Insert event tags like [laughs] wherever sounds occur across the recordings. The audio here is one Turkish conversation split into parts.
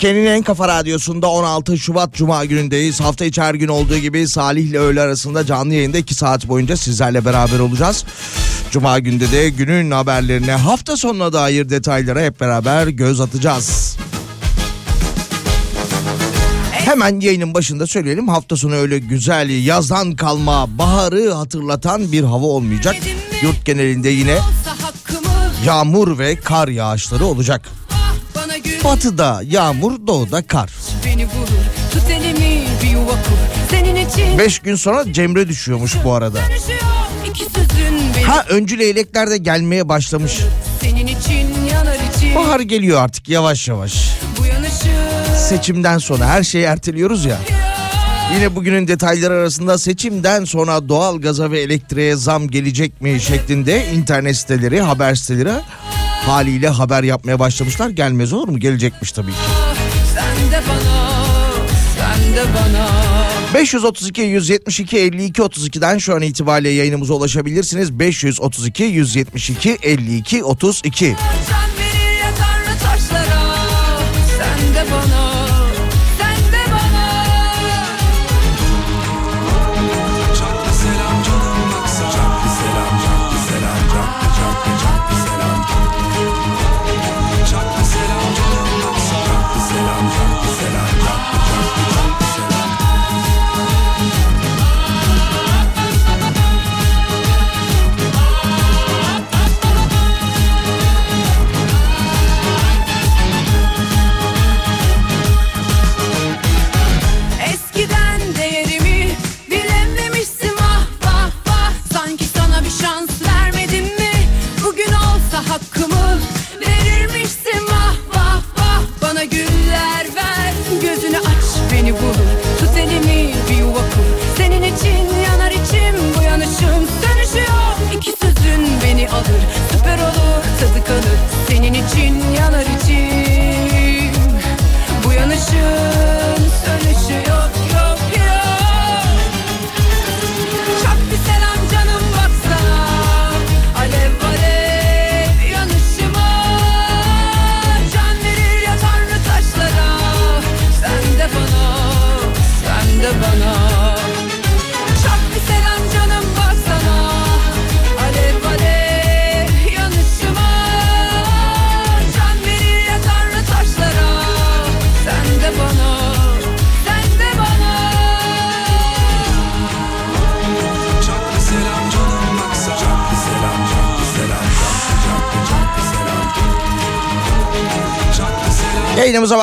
Türkiye'nin en kafa radyosunda 16 Şubat Cuma günündeyiz. Hafta içi her gün olduğu gibi Salih ile öğle arasında canlı yayında 2 saat boyunca sizlerle beraber olacağız. Cuma günde de günün haberlerine hafta sonuna dair detaylara hep beraber göz atacağız. Hemen yayının başında söyleyelim hafta sonu öyle güzel yazdan kalma baharı hatırlatan bir hava olmayacak. Yurt genelinde yine yağmur ve kar yağışları olacak. Batıda yağmur, doğuda kar. 5 gün sonra Cemre düşüyormuş bu arada. Ha öncü leylekler de gelmeye başlamış. Bahar geliyor artık yavaş yavaş. Seçimden sonra her şeyi erteliyoruz ya. Yine bugünün detayları arasında seçimden sonra doğal gaza ve elektriğe zam gelecek mi şeklinde internet siteleri, haber siteleri haliyle haber yapmaya başlamışlar. Gelmez olur mu? Gelecekmiş tabii ki. Sen de bana Sen de bana 532 172 52 32'den şu an itibariyle yayınımıza ulaşabilirsiniz. 532 172 52 32.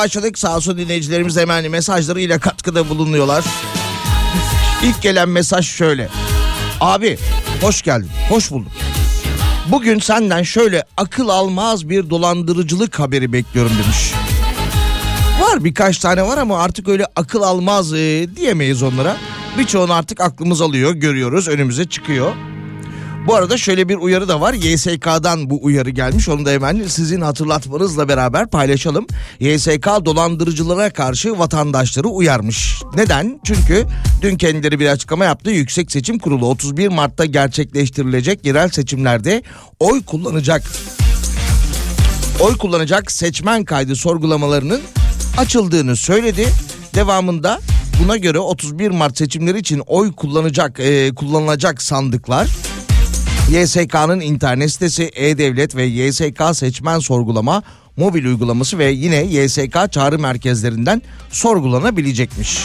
başladık. Sağ olsun dinleyicilerimiz hemen mesajlarıyla katkıda bulunuyorlar. İlk gelen mesaj şöyle. Abi hoş geldin. Hoş bulduk. Bugün senden şöyle akıl almaz bir dolandırıcılık haberi bekliyorum demiş. Var birkaç tane var ama artık öyle akıl almaz e, diyemeyiz onlara. Birçoğunu artık aklımız alıyor, görüyoruz, önümüze çıkıyor. Bu arada şöyle bir uyarı da var. YSK'dan bu uyarı gelmiş. Onu da hemen sizin hatırlatmanızla beraber paylaşalım. YSK dolandırıcılara karşı vatandaşları uyarmış. Neden? Çünkü dün kendileri bir açıklama yaptı. Yüksek Seçim Kurulu 31 Mart'ta gerçekleştirilecek yerel seçimlerde oy kullanacak oy kullanacak seçmen kaydı sorgulamalarının açıldığını söyledi. Devamında buna göre 31 Mart seçimleri için oy kullanacak e, kullanılacak sandıklar YSK'nın internet sitesi E-Devlet ve YSK seçmen sorgulama mobil uygulaması ve yine YSK çağrı merkezlerinden sorgulanabilecekmiş.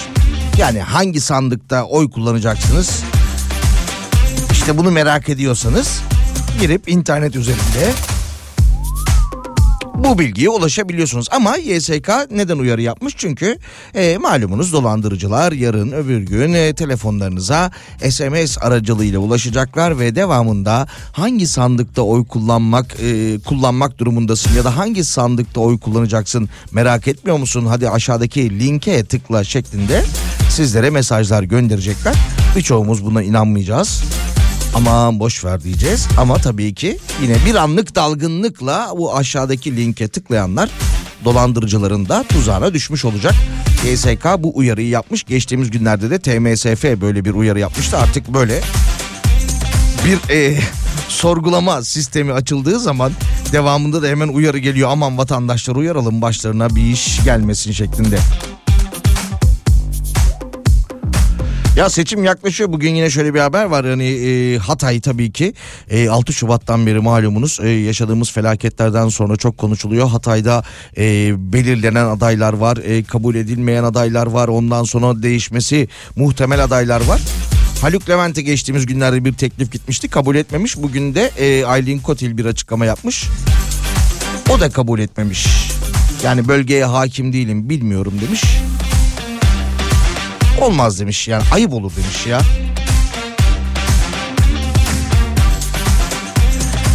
Yani hangi sandıkta oy kullanacaksınız? İşte bunu merak ediyorsanız girip internet üzerinde bu bilgiye ulaşabiliyorsunuz. Ama YSK neden uyarı yapmış? Çünkü e, malumunuz dolandırıcılar yarın öbür gün e, telefonlarınıza SMS aracılığıyla ulaşacaklar ve devamında hangi sandıkta oy kullanmak e, kullanmak durumundasın ya da hangi sandıkta oy kullanacaksın merak etmiyor musun? Hadi aşağıdaki linke tıkla şeklinde sizlere mesajlar gönderecekler. Birçoğumuz buna inanmayacağız. Aman boş ver diyeceğiz ama tabii ki yine bir anlık dalgınlıkla bu aşağıdaki linke tıklayanlar dolandırıcıların da tuzağına düşmüş olacak. YSK bu uyarıyı yapmış. Geçtiğimiz günlerde de TMSF böyle bir uyarı yapmıştı. Artık böyle bir e, [laughs] sorgulama sistemi açıldığı zaman devamında da hemen uyarı geliyor. Aman vatandaşlar uyaralım başlarına bir iş gelmesin şeklinde. Ya seçim yaklaşıyor. Bugün yine şöyle bir haber var. Yani e, Hatay tabii ki e, 6 Şubat'tan beri malumunuz e, yaşadığımız felaketlerden sonra çok konuşuluyor. Hatay'da e, belirlenen adaylar var, e, kabul edilmeyen adaylar var. Ondan sonra değişmesi muhtemel adaylar var. Haluk Levent'e geçtiğimiz günlerde bir teklif gitmişti. Kabul etmemiş. Bugün de e, Aylin Kotil bir açıklama yapmış. O da kabul etmemiş. Yani bölgeye hakim değilim bilmiyorum demiş. Olmaz demiş yani ayıp olur demiş ya.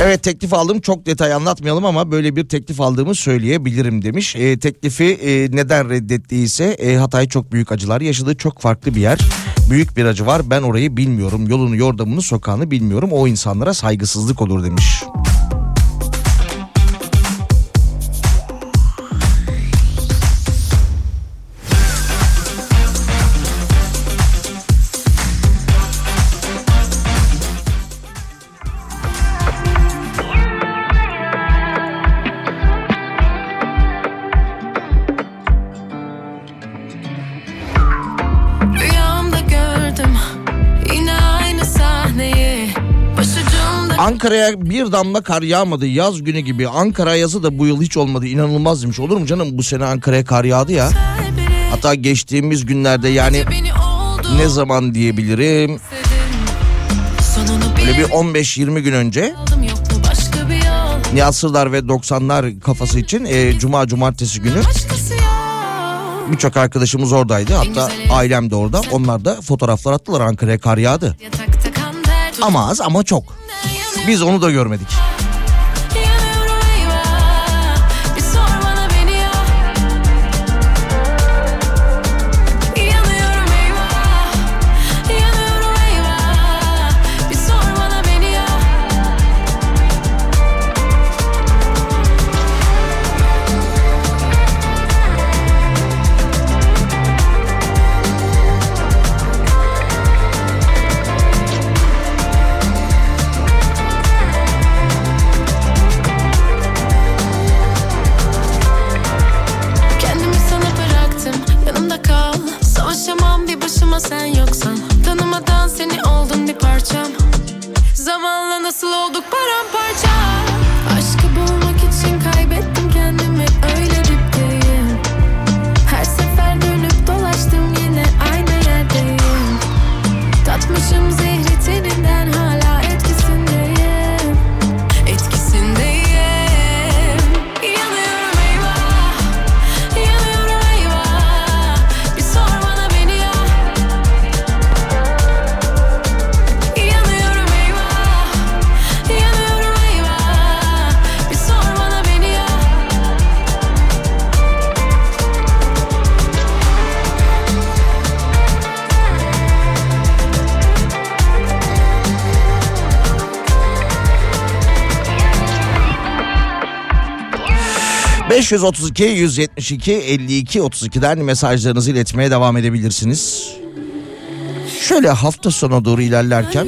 Evet teklif aldım çok detay anlatmayalım ama böyle bir teklif aldığımı söyleyebilirim demiş. E, teklifi e, neden reddettiyse e, Hatay çok büyük acılar yaşadığı çok farklı bir yer. Büyük bir acı var ben orayı bilmiyorum yolunu yordamını sokağını bilmiyorum o insanlara saygısızlık olur demiş. Ankara'ya bir damla kar yağmadı yaz günü gibi. Ankara yazı da bu yıl hiç olmadı inanılmaz demiş. Olur mu canım bu sene Ankara'ya kar yağdı ya. Hatta geçtiğimiz günlerde yani ne zaman diyebilirim? Böyle bir bir 15-20 gün önce Nihat Sırdar ve 90'lar kafası için e, Cuma Cumartesi günü birçok arkadaşımız oradaydı. Hatta ailem de orada. Onlar da fotoğraflar attılar Ankara'ya kar yağdı. Ama az ama çok. Biz onu da görmedik. 532 172 52 32'den mesajlarınızı iletmeye devam edebilirsiniz. Şöyle hafta sonu doğru ilerlerken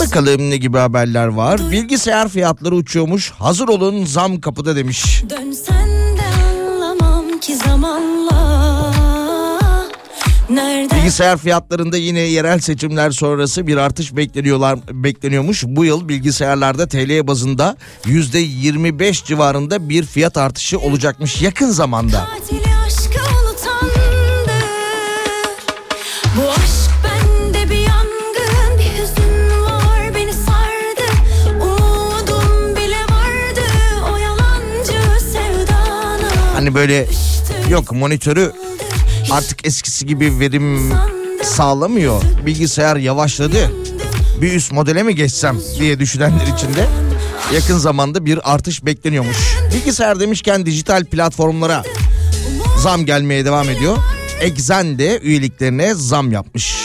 bakalım ne gibi haberler var. Bilgisayar fiyatları uçuyormuş. Hazır olun zam kapıda demiş. Bilgisayar fiyatlarında yine yerel seçimler sonrası bir artış bekleniyorlar bekleniyormuş. Bu yıl bilgisayarlarda TL bazında %25 civarında bir fiyat artışı olacakmış yakın zamanda. Tatili aşkı unutandı Bu aşk bende bir yangın Bir hüzün var beni sardı Umudum bile vardı O yalancı sevdana Hani böyle yok monitörü artık eskisi gibi verim sağlamıyor. Bilgisayar yavaşladı. Bir üst modele mi geçsem diye düşünenler için de yakın zamanda bir artış bekleniyormuş. Bilgisayar demişken dijital platformlara zam gelmeye devam ediyor. Exen de üyeliklerine zam yapmış.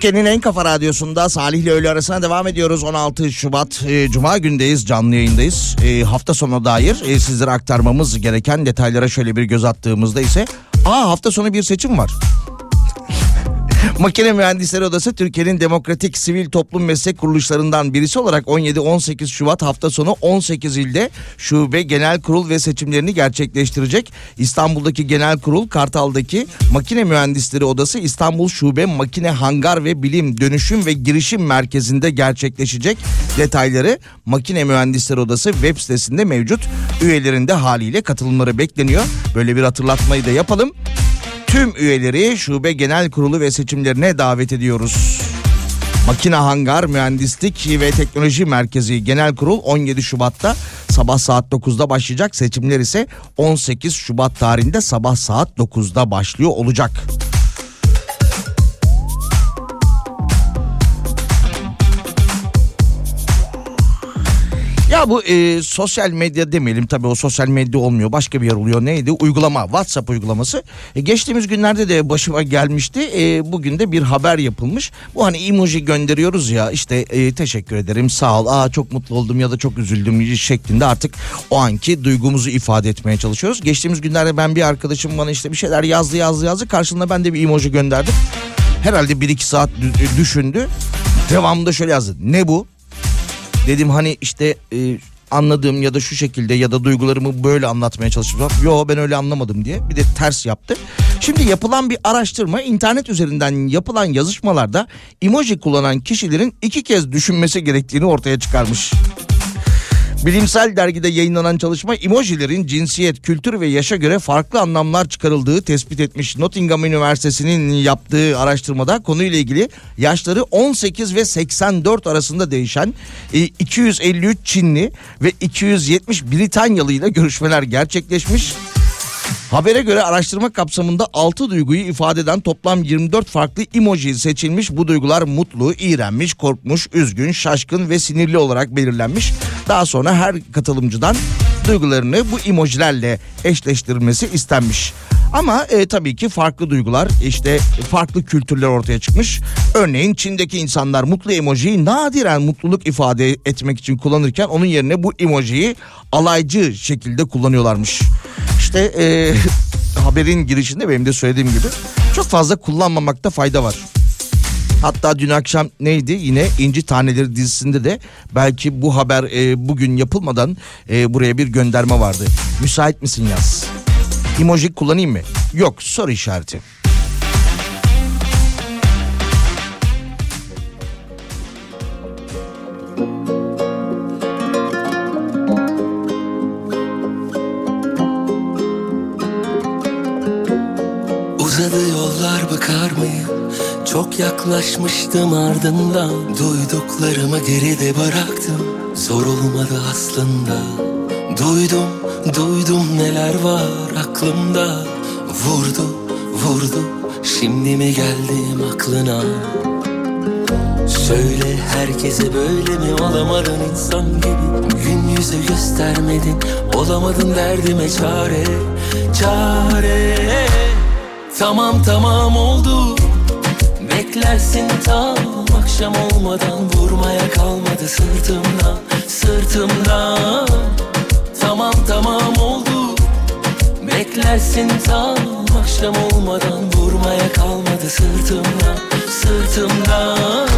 Türkiye'nin en kafa radyosunda Salih ile öğle arasına devam ediyoruz. 16 Şubat e, Cuma gündeyiz canlı yayındayız. E, hafta sonu dair e, sizlere aktarmamız gereken detaylara şöyle bir göz attığımızda ise aa hafta sonu bir seçim var. Makine Mühendisleri Odası Türkiye'nin demokratik sivil toplum meslek kuruluşlarından birisi olarak 17-18 Şubat hafta sonu 18 ilde şube genel kurul ve seçimlerini gerçekleştirecek. İstanbul'daki genel kurul Kartal'daki Makine Mühendisleri Odası İstanbul Şube Makine Hangar ve Bilim Dönüşüm ve Girişim Merkezi'nde gerçekleşecek. Detayları Makine Mühendisleri Odası web sitesinde mevcut. Üyelerinde haliyle katılımları bekleniyor. Böyle bir hatırlatmayı da yapalım tüm üyeleri şube genel kurulu ve seçimlerine davet ediyoruz. Makine Hangar Mühendislik ve Teknoloji Merkezi Genel Kurul 17 Şubat'ta sabah saat 9'da başlayacak. Seçimler ise 18 Şubat tarihinde sabah saat 9'da başlıyor olacak. Ya bu e, sosyal medya demeyelim tabii o sosyal medya olmuyor başka bir yer oluyor. Neydi? Uygulama WhatsApp uygulaması. E, geçtiğimiz günlerde de başıma gelmişti. E, bugün de bir haber yapılmış. Bu hani emoji gönderiyoruz ya işte e, teşekkür ederim sağ ol aa çok mutlu oldum ya da çok üzüldüm şeklinde artık o anki duygumuzu ifade etmeye çalışıyoruz. Geçtiğimiz günlerde ben bir arkadaşım bana işte bir şeyler yazdı yazdı yazdı. Karşılığında ben de bir emoji gönderdim. Herhalde 1-2 saat düşündü. Devamında şöyle yazdı. Ne bu Dedim hani işte e, anladığım ya da şu şekilde ya da duygularımı böyle anlatmaya çalışıyorum. Yo ben öyle anlamadım diye bir de ters yaptı. Şimdi yapılan bir araştırma internet üzerinden yapılan yazışmalarda emoji kullanan kişilerin iki kez düşünmesi gerektiğini ortaya çıkarmış. Bilimsel dergide yayınlanan çalışma emojilerin cinsiyet, kültür ve yaşa göre farklı anlamlar çıkarıldığı tespit etmiş. Nottingham Üniversitesi'nin yaptığı araştırmada konuyla ilgili yaşları 18 ve 84 arasında değişen 253 e, Çinli ve 270 Britanyalı ile görüşmeler gerçekleşmiş. Habere göre araştırma kapsamında 6 duyguyu ifade eden toplam 24 farklı emoji seçilmiş. Bu duygular mutlu, iğrenmiş, korkmuş, üzgün, şaşkın ve sinirli olarak belirlenmiş. Daha sonra her katılımcıdan duygularını bu emojilerle eşleştirilmesi istenmiş. Ama e, tabii ki farklı duygular işte farklı kültürler ortaya çıkmış. Örneğin Çin'deki insanlar mutlu emojiyi nadiren mutluluk ifade etmek için kullanırken onun yerine bu emojiyi alaycı şekilde kullanıyorlarmış. İşte e, [laughs] haberin girişinde benim de söylediğim gibi çok fazla kullanmamakta fayda var. Hatta dün akşam neydi yine İnci Taneleri dizisinde de belki bu haber e, bugün yapılmadan e, buraya bir gönderme vardı. Müsait misin yaz? Emoji kullanayım mı? Yok soru işareti. Uzadı yollar bakar mıyım? Çok yaklaşmıştım ardından Duyduklarımı geride bıraktım Zor olmadı aslında Duydum, duydum neler var aklımda. Vurdu, vurdu Şimdi mi geldim aklına? Söyle herkese böyle mi olamadın insan gibi? Gün yüzü göstermedin Olamadın derdime çare Çare. Tamam tamam oldu. Beklersin tam akşam olmadan Vurmaya kalmadı sırtımdan Sırtımdan Tamam tamam oldu. Beklersin tam akşam olmadan. Vurmaya kalmadı sırtımdan Sırtımdan.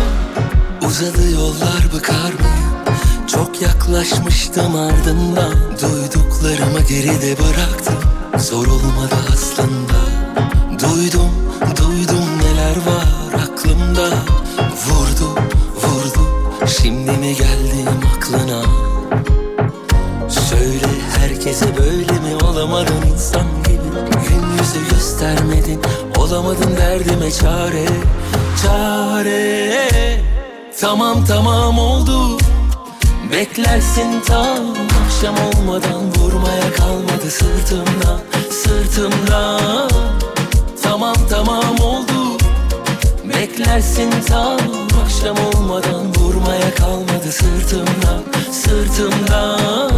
Uzadı yollar bıkar mıyım Çok yaklaşmıştım ardından. Duyduklarımı geride bıraktım. Zor olmadı aslında. Duydum, duydum neler var aklımda. Vurdu, vurdu Şimdi mi geldim Olamadın derdime çare Çare. Tamam tamam oldu. Beklersin tam akşam olmadan Vurmaya kalmadı sırtımdan Sırtımdan Tamam tamam oldu. Beklersin tam akşam olmadan Vurmaya kalmadı sırtımdan Sırtımdan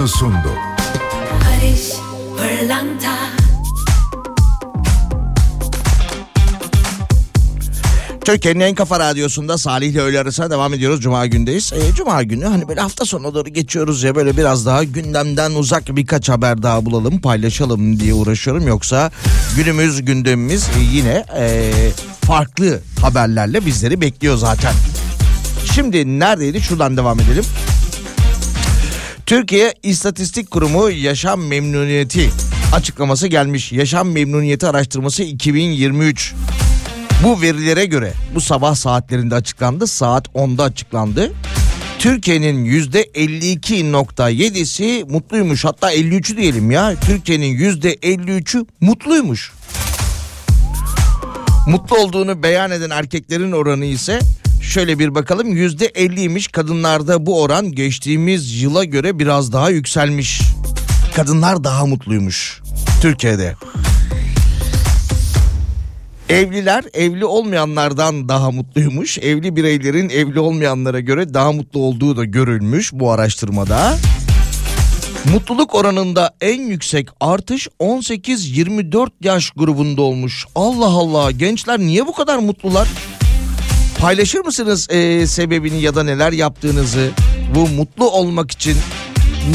şarkısını sundu. Barış Pırlanta Türkiye'nin en kafa radyosunda Salih ile öğle arasına devam ediyoruz. Cuma gündeyiz. E, Cuma günü hani böyle hafta sonu doğru geçiyoruz ya böyle biraz daha gündemden uzak birkaç haber daha bulalım paylaşalım diye uğraşıyorum. Yoksa günümüz gündemimiz e, yine e, farklı haberlerle bizleri bekliyor zaten. Şimdi neredeydi şuradan devam edelim. Türkiye İstatistik Kurumu yaşam memnuniyeti açıklaması gelmiş. Yaşam memnuniyeti araştırması 2023. Bu verilere göre bu sabah saatlerinde açıklandı. Saat 10'da açıklandı. Türkiye'nin %52.7'si mutluymuş. Hatta 53'ü diyelim ya. Türkiye'nin %53'ü mutluymuş. Mutlu olduğunu beyan eden erkeklerin oranı ise şöyle bir bakalım %50'ymiş. Kadınlarda bu oran geçtiğimiz yıla göre biraz daha yükselmiş. Kadınlar daha mutluymuş Türkiye'de. Evliler evli olmayanlardan daha mutluymuş. Evli bireylerin evli olmayanlara göre daha mutlu olduğu da görülmüş bu araştırmada. Mutluluk oranında en yüksek artış 18-24 yaş grubunda olmuş. Allah Allah gençler niye bu kadar mutlular? Paylaşır mısınız eee, sebebini ya da neler yaptığınızı? Bu mutlu olmak için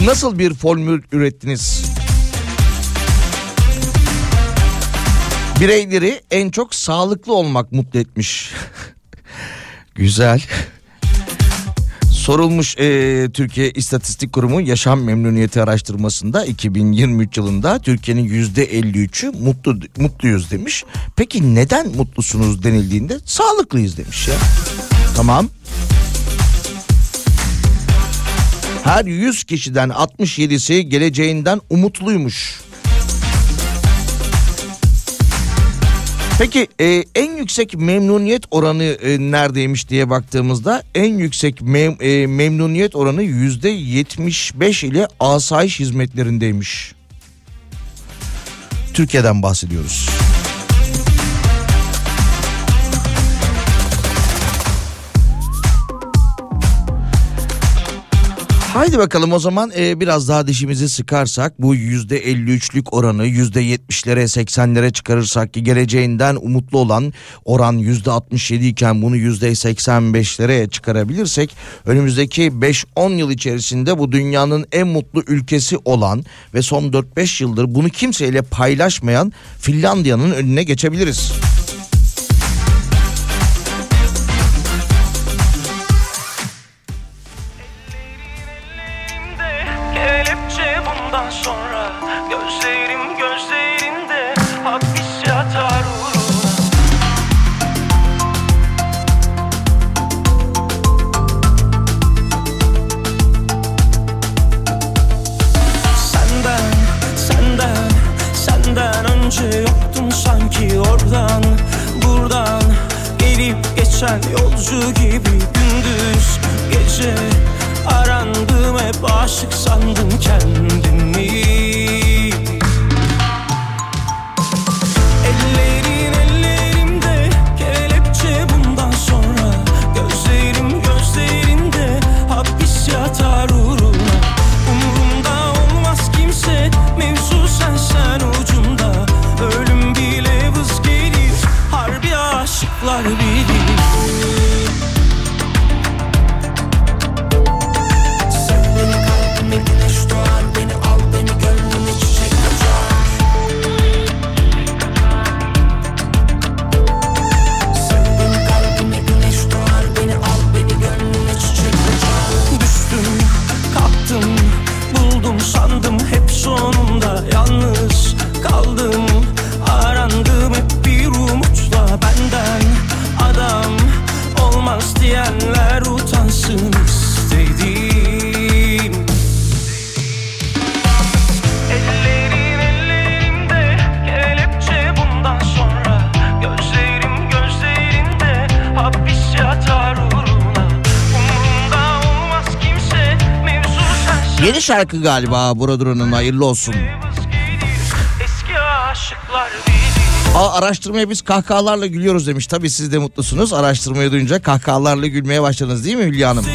nasıl bir formül ürettiniz? Bireyleri en çok sağlıklı olmak mutlu etmiş. [laughs] Güzel. Sorulmuş e, Türkiye İstatistik Kurumu yaşam memnuniyeti araştırmasında 2023 yılında Türkiye'nin %53'ü mutlu mutluyuz demiş. Peki neden mutlusunuz denildiğinde sağlıklıyız demiş ya. Tamam. Her 100 kişiden 67'si geleceğinden umutluymuş. Peki e, en yüksek memnuniyet oranı e, neredeymiş diye baktığımızda en yüksek mem- e, memnuniyet oranı yüzde 75 ile asayiş hizmetlerindeymiş. Türkiye'den bahsediyoruz. Haydi bakalım o zaman e, biraz daha dişimizi sıkarsak bu yüzde 53'lük oranı yüzde 70'lere 80'lere çıkarırsak ki geleceğinden umutlu olan oran yüzde 67 iken bunu yüzde 85'lere çıkarabilirsek önümüzdeki 5-10 yıl içerisinde bu dünyanın en mutlu ülkesi olan ve son 4-5 yıldır bunu kimseyle paylaşmayan Finlandiya'nın önüne geçebiliriz. Geçen yolcu gibi gündüz gece Arandım hep aşık sandım kendimi şarkı galiba Buradura'nın hayırlı olsun. Aa, araştırmaya biz kahkahalarla gülüyoruz demiş. Tabii siz de mutlusunuz. Araştırmayı duyunca kahkahalarla gülmeye başladınız değil mi Hülya Hanım?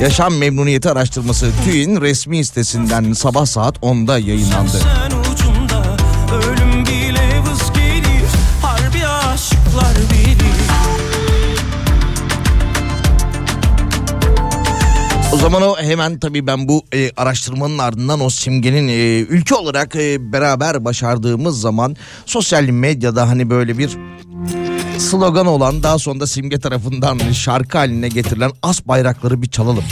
Yaşam memnuniyeti araştırması TÜİ'nin resmi sitesinden sabah saat 10'da yayınlandı. Zaman o hemen tabii ben bu e, araştırmanın ardından o simgenin e, ülke olarak e, beraber başardığımız zaman sosyal medyada hani böyle bir slogan olan daha sonra da simge tarafından şarkı haline getirilen as bayrakları bir çalalım.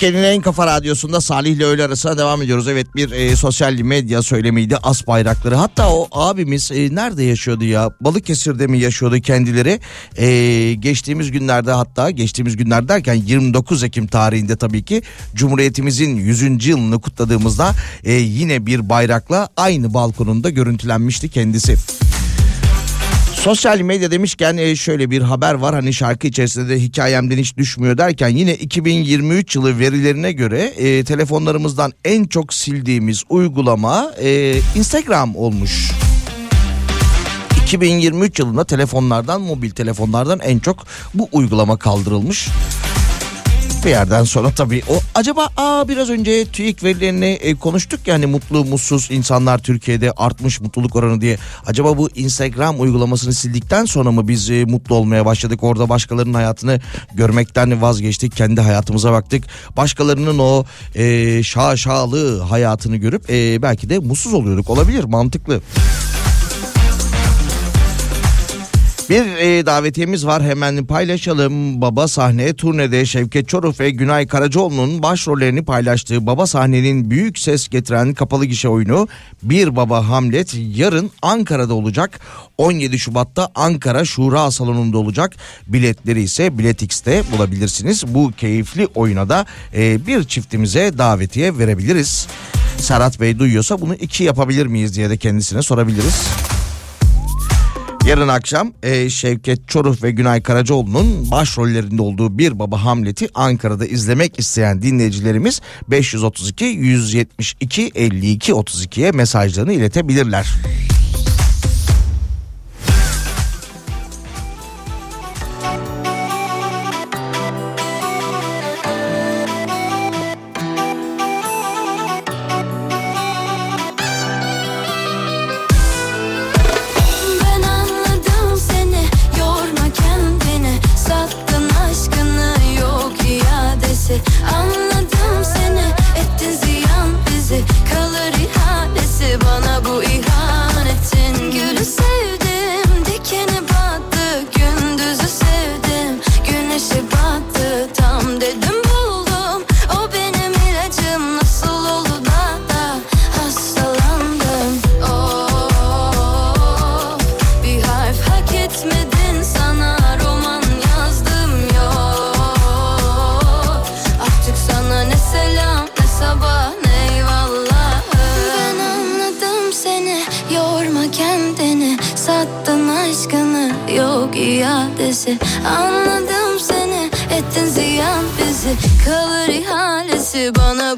Türkiye'nin en kafa radyosunda Salih ile öğle arasına devam ediyoruz. Evet bir e, sosyal medya söylemiydi as bayrakları. Hatta o abimiz e, nerede yaşıyordu ya? Balıkesir'de mi yaşıyordu kendileri? E, geçtiğimiz günlerde hatta geçtiğimiz günler derken 29 Ekim tarihinde tabii ki Cumhuriyetimizin 100. yılını kutladığımızda e, yine bir bayrakla aynı balkonunda görüntülenmişti kendisi. Sosyal medya demişken e, şöyle bir haber var hani şarkı içerisinde de hikayemden hiç düşmüyor derken yine 2023 yılı verilerine göre e, telefonlarımızdan en çok sildiğimiz uygulama e, Instagram olmuş. 2023 yılında telefonlardan mobil telefonlardan en çok bu uygulama kaldırılmış. Bir yerden sonra tabii o acaba aa biraz önce TÜİK verilerini e, konuştuk ya hani mutlu mutsuz insanlar Türkiye'de artmış mutluluk oranı diye. Acaba bu Instagram uygulamasını sildikten sonra mı biz e, mutlu olmaya başladık? Orada başkalarının hayatını görmekten vazgeçtik. Kendi hayatımıza baktık. Başkalarının o e, şaşalı hayatını görüp e, belki de mutsuz oluyorduk. Olabilir mantıklı. Bir e, davetiyemiz var hemen paylaşalım. Baba sahne turnede Şevket Çoruh ve Günay Karacaoğlu'nun başrollerini paylaştığı Baba sahnenin büyük ses getiren kapalı gişe oyunu Bir Baba Hamlet yarın Ankara'da olacak. 17 Şubat'ta Ankara Şura Salonu'nda olacak. Biletleri ise Bilet X'te bulabilirsiniz. Bu keyifli oyuna da e, bir çiftimize davetiye verebiliriz. Serhat Bey duyuyorsa bunu iki yapabilir miyiz diye de kendisine sorabiliriz. Yarın akşam e, Şevket Çoruh ve Günay Karacaoğlu'nun başrollerinde olduğu Bir Baba Hamlet'i Ankara'da izlemek isteyen dinleyicilerimiz 532 172 52 32'ye mesajlarını iletebilirler. Bana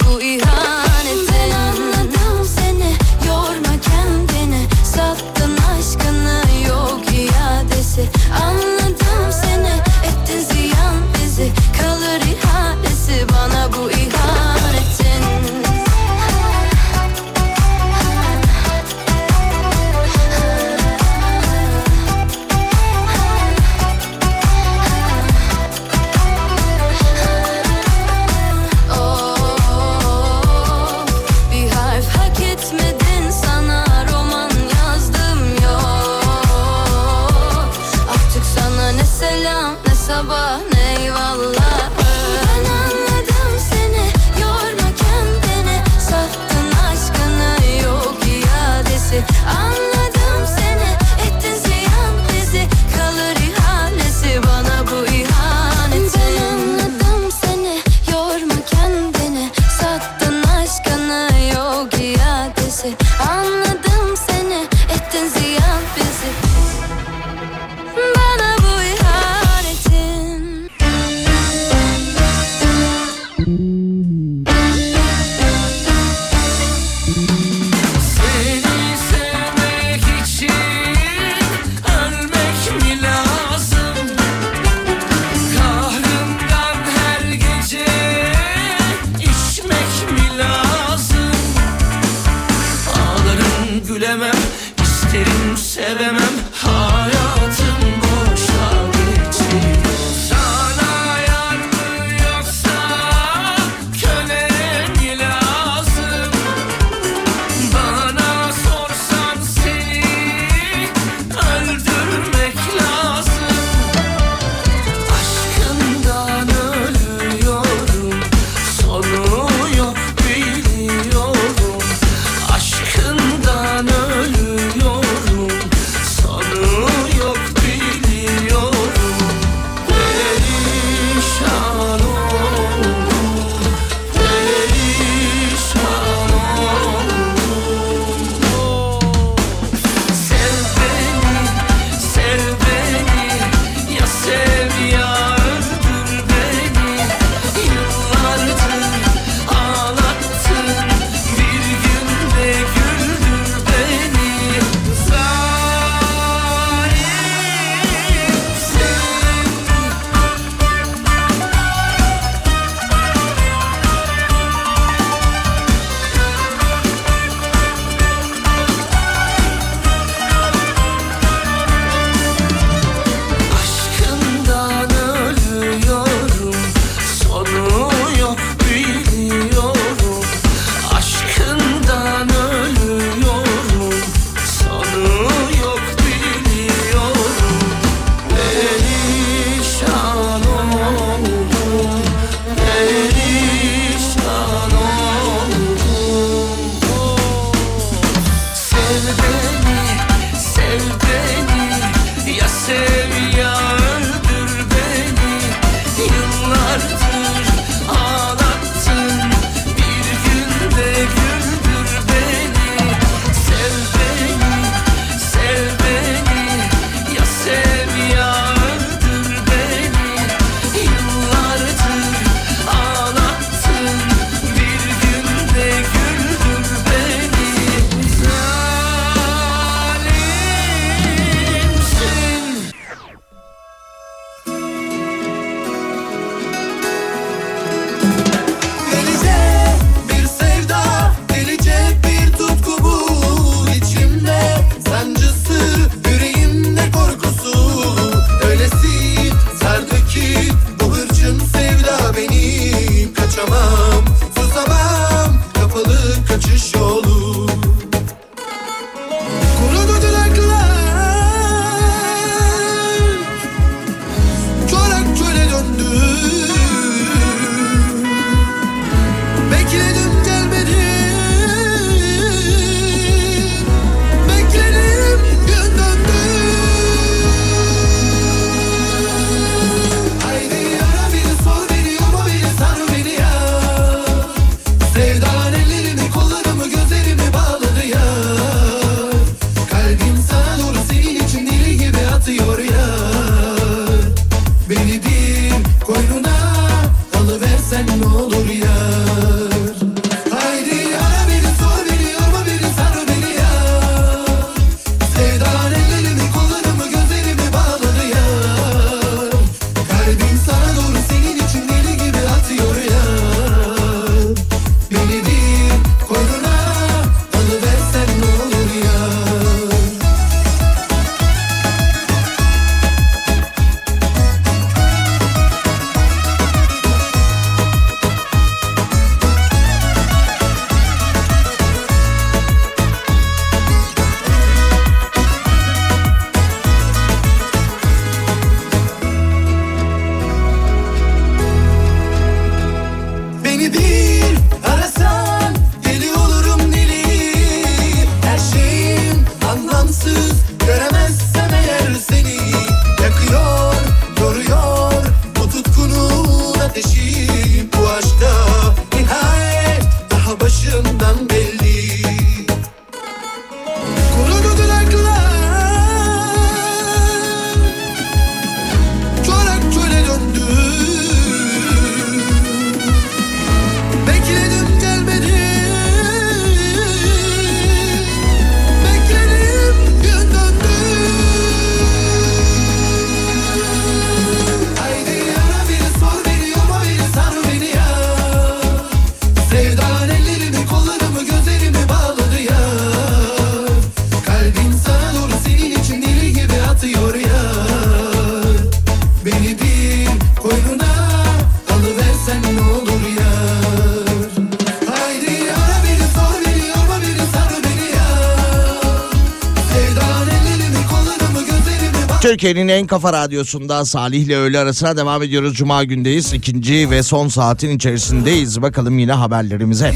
Türkiye'nin en kafa radyosunda Salih ile öğle arasına devam ediyoruz. Cuma gündeyiz. ikinci ve son saatin içerisindeyiz. Bakalım yine haberlerimize.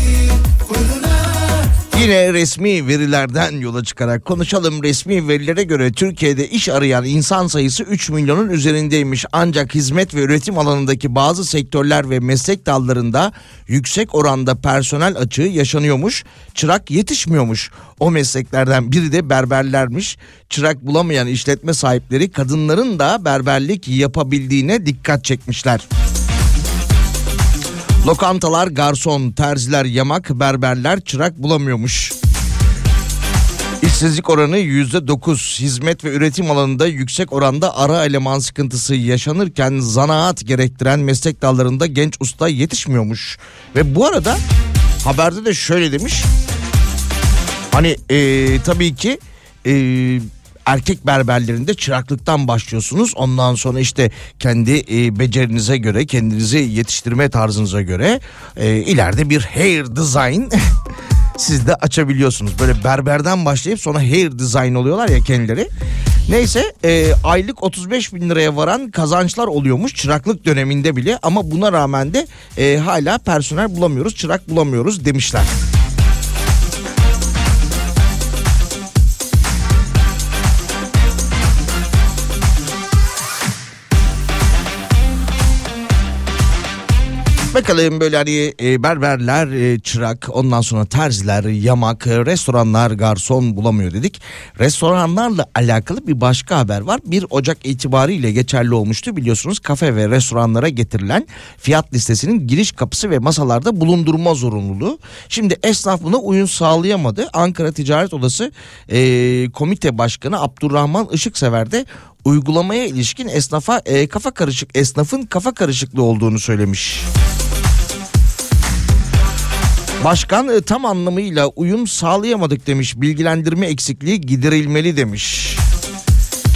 Yine resmi verilerden yola çıkarak konuşalım. Resmi verilere göre Türkiye'de iş arayan insan sayısı 3 milyonun üzerindeymiş. Ancak hizmet ve üretim alanındaki bazı sektörler ve meslek dallarında yüksek oranda personel açığı yaşanıyormuş. Çırak yetişmiyormuş. O mesleklerden biri de berberlermiş. Çırak bulamayan işletme sahipleri kadınların da berberlik yapabildiğine dikkat çekmişler. Lokantalar, garson, terziler, yamak, berberler çırak bulamıyormuş. İşsizlik oranı yüzde dokuz. Hizmet ve üretim alanında yüksek oranda ara eleman sıkıntısı yaşanırken zanaat gerektiren meslek dallarında genç usta yetişmiyormuş. Ve bu arada haberde de şöyle demiş. Hani eee, tabii ki eee, erkek berberlerinde çıraklıktan başlıyorsunuz. Ondan sonra işte kendi e, becerinize göre, kendinizi yetiştirme tarzınıza göre e, ileride bir hair design [laughs] siz de açabiliyorsunuz. Böyle berberden başlayıp sonra hair design oluyorlar ya kendileri. Neyse e, aylık 35 bin liraya varan kazançlar oluyormuş çıraklık döneminde bile ama buna rağmen de e, hala personel bulamıyoruz, çırak bulamıyoruz demişler. Bakalım böyle hani e, berberler, e, çırak, ondan sonra terziler, yamak, e, restoranlar, garson bulamıyor dedik. Restoranlarla alakalı bir başka haber var. 1 Ocak itibariyle geçerli olmuştu biliyorsunuz. Kafe ve restoranlara getirilen fiyat listesinin giriş kapısı ve masalarda bulundurma zorunluluğu. Şimdi esnaf buna uyum sağlayamadı. Ankara Ticaret Odası e, Komite Başkanı Abdurrahman Işıksever de uygulamaya ilişkin esnafa e, kafa karışık esnafın kafa karışıklığı olduğunu söylemiş. Başkan e, tam anlamıyla uyum sağlayamadık demiş. Bilgilendirme eksikliği giderilmeli demiş.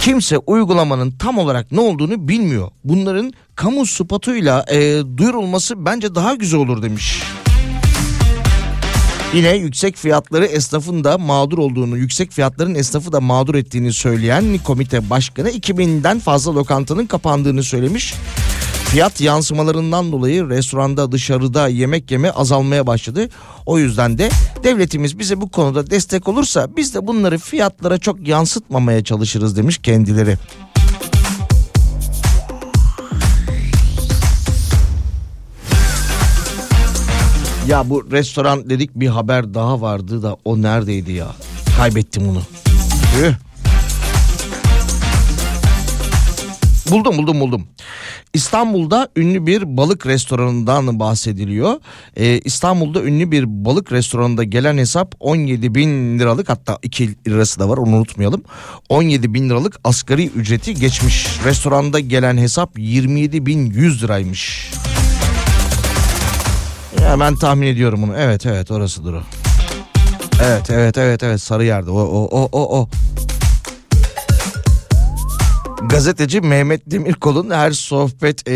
Kimse uygulamanın tam olarak ne olduğunu bilmiyor. Bunların kamu spotuyla e, duyurulması bence daha güzel olur demiş. Yine yüksek fiyatları esnafın da mağdur olduğunu, yüksek fiyatların esnafı da mağdur ettiğini söyleyen komite başkanı 2000'den fazla lokantanın kapandığını söylemiş. Fiyat yansımalarından dolayı restoranda dışarıda yemek yeme azalmaya başladı. O yüzden de devletimiz bize bu konuda destek olursa biz de bunları fiyatlara çok yansıtmamaya çalışırız demiş kendileri. Ya bu restoran dedik bir haber daha vardı da o neredeydi ya? Kaybettim onu. Tüh. Buldum buldum buldum. İstanbul'da ünlü bir balık restoranından bahsediliyor. Ee, İstanbul'da ünlü bir balık restoranında gelen hesap 17 bin liralık hatta 2 lirası da var onu unutmayalım. 17 bin liralık asgari ücreti geçmiş. Restoranda gelen hesap 27 bin 100 liraymış. Ben tahmin ediyorum bunu. Evet evet orasıdır o. Evet evet evet evet sarı yerde o o o o o. Gazeteci Mehmet Demirkol'un her sohbet e,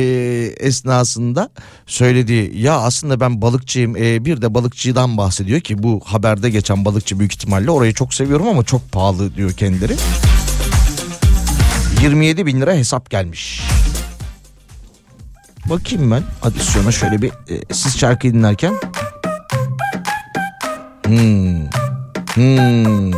esnasında söylediği ya aslında ben balıkçıyım e, bir de balıkçıdan bahsediyor ki bu haberde geçen balıkçı büyük ihtimalle orayı çok seviyorum ama çok pahalı diyor kendileri. 27 bin lira hesap gelmiş. Bakayım ben adisyona şöyle bir e, siz şarkıyı dinlerken. Hmm. Hmm.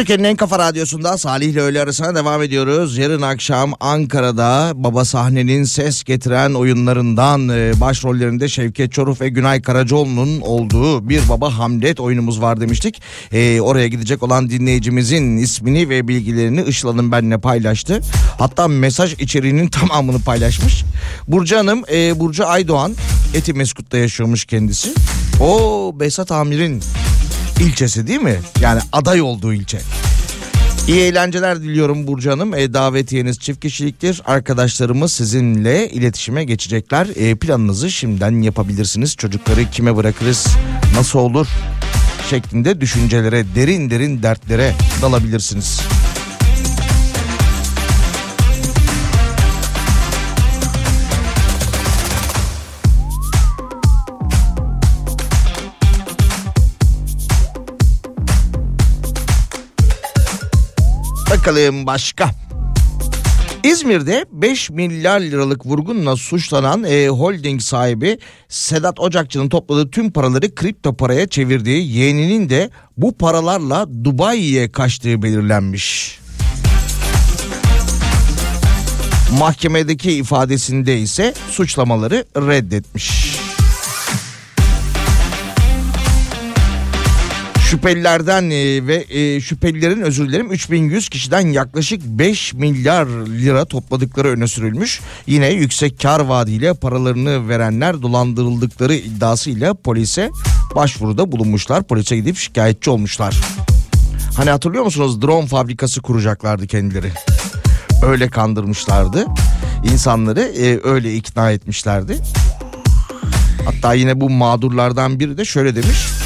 Türkiye'nin en kafa radyosunda Salih ile öğle arasına devam ediyoruz. Yarın akşam Ankara'da baba sahnenin ses getiren oyunlarından e, başrollerinde Şevket Çoruf ve Günay Karacaoğlu'nun olduğu bir baba Hamlet oyunumuz var demiştik. E, oraya gidecek olan dinleyicimizin ismini ve bilgilerini Işıl benle paylaştı. Hatta mesaj içeriğinin [laughs] tamamını paylaşmış. Burcu Hanım, e, Burcu Aydoğan Etimeskut'ta yaşıyormuş kendisi. O Besat Amir'in ilçesi değil mi? Yani aday olduğu ilçe. İyi eğlenceler diliyorum Burcu Hanım. E, davetiyeniz çift kişiliktir. Arkadaşlarımız sizinle iletişime geçecekler. E, planınızı şimdiden yapabilirsiniz. Çocukları kime bırakırız, nasıl olur şeklinde düşüncelere, derin derin dertlere dalabilirsiniz. Bakalım başka. İzmir'de 5 milyar liralık vurgunla suçlanan e, holding sahibi Sedat Ocakçı'nın topladığı tüm paraları kripto paraya çevirdiği yeğeninin de bu paralarla Dubai'ye kaçtığı belirlenmiş. Mahkemedeki ifadesinde ise suçlamaları reddetmiş. Şüphelilerden e, ve e, şüphelilerin özür dilerim 3100 kişiden yaklaşık 5 milyar lira topladıkları öne sürülmüş. Yine yüksek kar vaadiyle paralarını verenler dolandırıldıkları iddiasıyla polise başvuruda bulunmuşlar. Polise gidip şikayetçi olmuşlar. Hani hatırlıyor musunuz drone fabrikası kuracaklardı kendileri. Öyle kandırmışlardı. İnsanları e, öyle ikna etmişlerdi. Hatta yine bu mağdurlardan biri de şöyle demiş.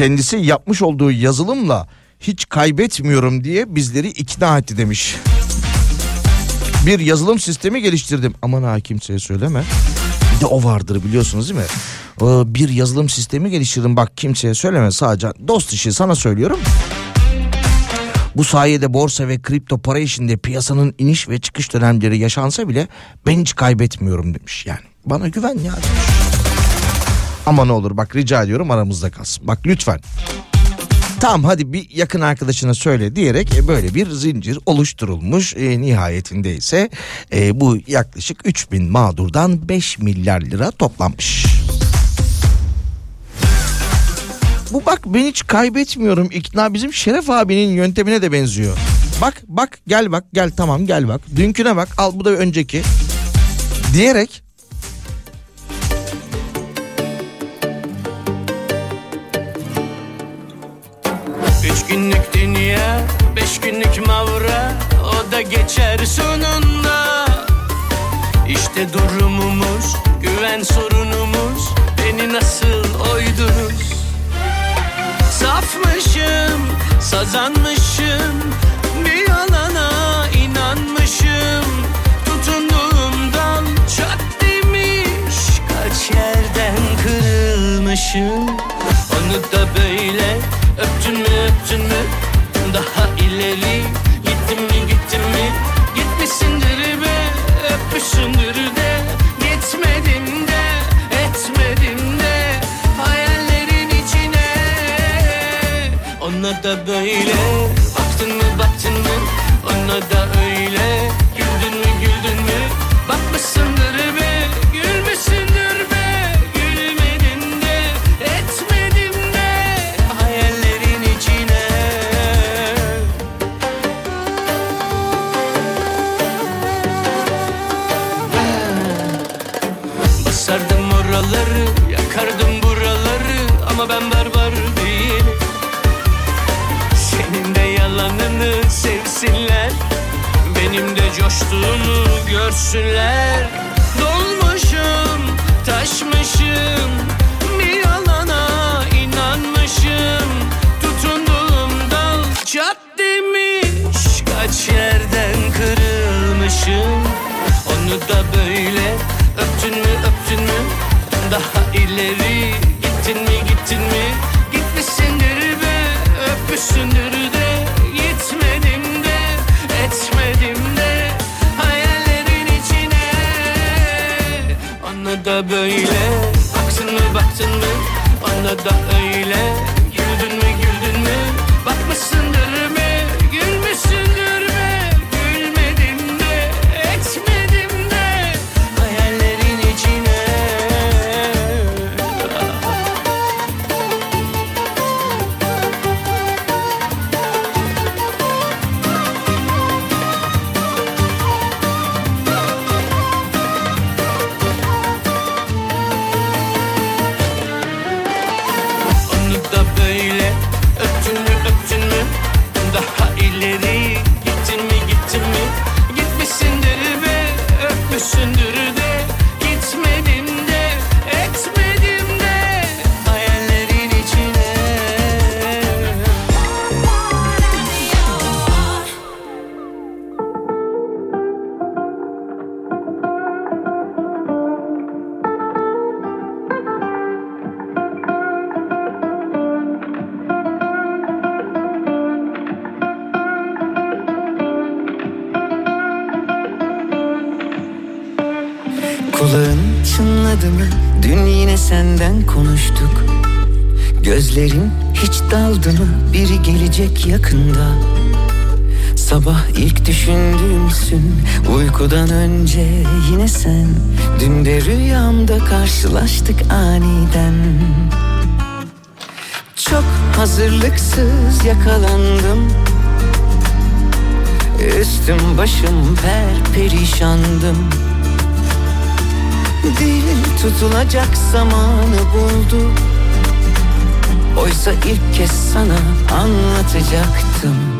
Kendisi yapmış olduğu yazılımla hiç kaybetmiyorum diye bizleri ikna etti demiş. Bir yazılım sistemi geliştirdim. Aman ha kimseye söyleme. Bir de o vardır biliyorsunuz değil mi? Ee, Bir yazılım sistemi geliştirdim bak kimseye söyleme sadece dost işi sana söylüyorum. Bu sayede borsa ve kripto para işinde piyasanın iniş ve çıkış dönemleri yaşansa bile ben hiç kaybetmiyorum demiş yani. Bana güven ya demiş. Ama ne olur bak rica ediyorum aramızda kalsın. Bak lütfen. Tamam hadi bir yakın arkadaşına söyle diyerek e, böyle bir zincir oluşturulmuş. E, nihayetinde ise e, bu yaklaşık 3000 mağdurdan 5 milyar lira toplanmış. Bu bak ben hiç kaybetmiyorum ikna bizim Şeref abinin yöntemine de benziyor. Bak bak gel bak gel tamam gel bak. Dünküne bak al bu da önceki. Diyerek günlük dünya, beş günlük mavra O da geçer sonunda. İşte durumumuz, güven sorunumuz Beni nasıl oydunuz? Safmışım, sazanmışım Bir yalana inanmışım. Tutunduğum dal çat demiş Kaç yerden kırılmışım. Onu da böyle öptün mü öptün mü? Daha ileri gittin mi gittin mi? Gitmişsindir be öpmüşsündür de Gitmedim de etmedim de Hayallerin içine. Ona da böyle baktın mı baktın mı? Ona da öyle güldün mü güldün mü? Bakmışsındır coştuğumu görsünler. Dolmuşum, taşmışım Bir yalana inanmışım. Tutunduğum dal çat demiş Kaç yerden kırılmışım. Onu da böyle öptün mü öptün mü? Daha ileri gittin mi Uykudan önce yine sen Dün de rüyamda karşılaştık aniden. Çok hazırlıksız yakalandım. Üstüm başım per perişandım Dil tutulacak zamanı buldu. Oysa ilk kez sana anlatacaktım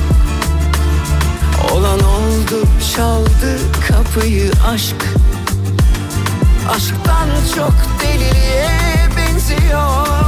Olan oldu çaldı kapıyı aşk. Aşktan çok deliliğe benziyor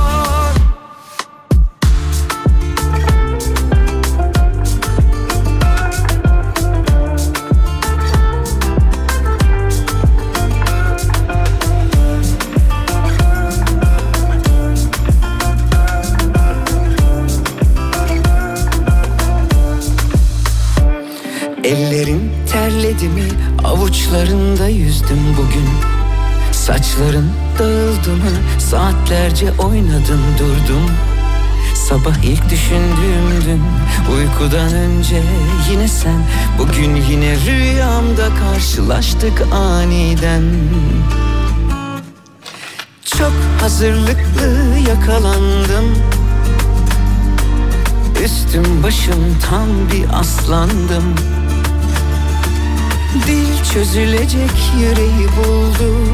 Saçların dağıldı mı? Saatlerce oynadın durdum Sabah ilk düşündüğüm dün uykudan önce yine sen. Bugün yine rüyamda karşılaştık aniden. Çok hazırlıklı yakalandım. Üstüm başım tam bir aslandım. Dil çözülecek yüreği buldu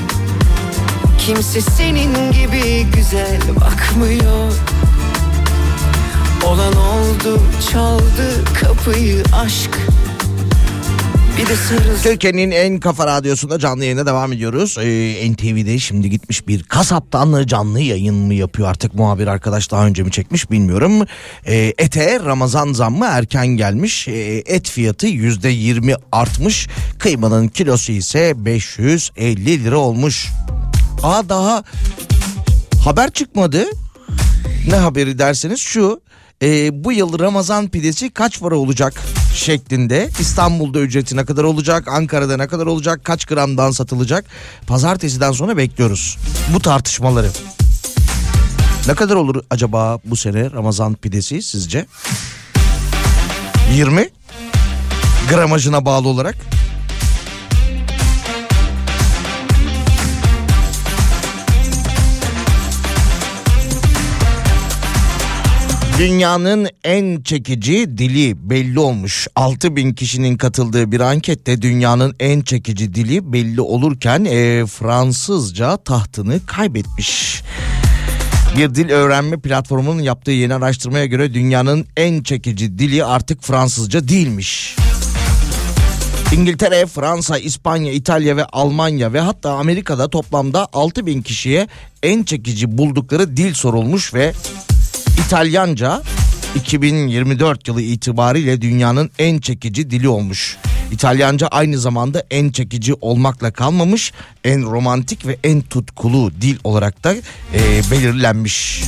Kimse senin gibi güzel bakmıyor Olan oldu çaldı kapıyı aşk Türkiye'nin en kafa radyosunda canlı yayına devam ediyoruz. Ee, NTV'de şimdi gitmiş bir kasaptan canlı yayın mı yapıyor artık muhabir arkadaş daha önce mi çekmiş bilmiyorum. Ee, ete Ramazan zammı erken gelmiş. Ee, et fiyatı yüzde yirmi artmış. Kıymanın kilosu ise 550 lira olmuş. Aa daha haber çıkmadı. Ne haberi derseniz şu e, bu yıl Ramazan pidesi kaç para olacak şeklinde İstanbul'da ücreti ne kadar olacak Ankara'da ne kadar olacak kaç gramdan satılacak pazartesiden sonra bekliyoruz bu tartışmaları. Ne kadar olur acaba bu sene Ramazan pidesi sizce? 20 gramajına bağlı olarak. Dünyanın en çekici dili belli olmuş. 6000 kişinin katıldığı bir ankette dünyanın en çekici dili belli olurken e, Fransızca tahtını kaybetmiş. Bir dil öğrenme platformunun yaptığı yeni araştırmaya göre dünyanın en çekici dili artık Fransızca değilmiş. İngiltere, Fransa, İspanya, İtalya ve Almanya ve hatta Amerika'da toplamda 6000 kişiye en çekici buldukları dil sorulmuş ve İtalyanca 2024 yılı itibariyle dünyanın en çekici dili olmuş. İtalyanca aynı zamanda en çekici olmakla kalmamış, en romantik ve en tutkulu dil olarak da e, belirlenmiş.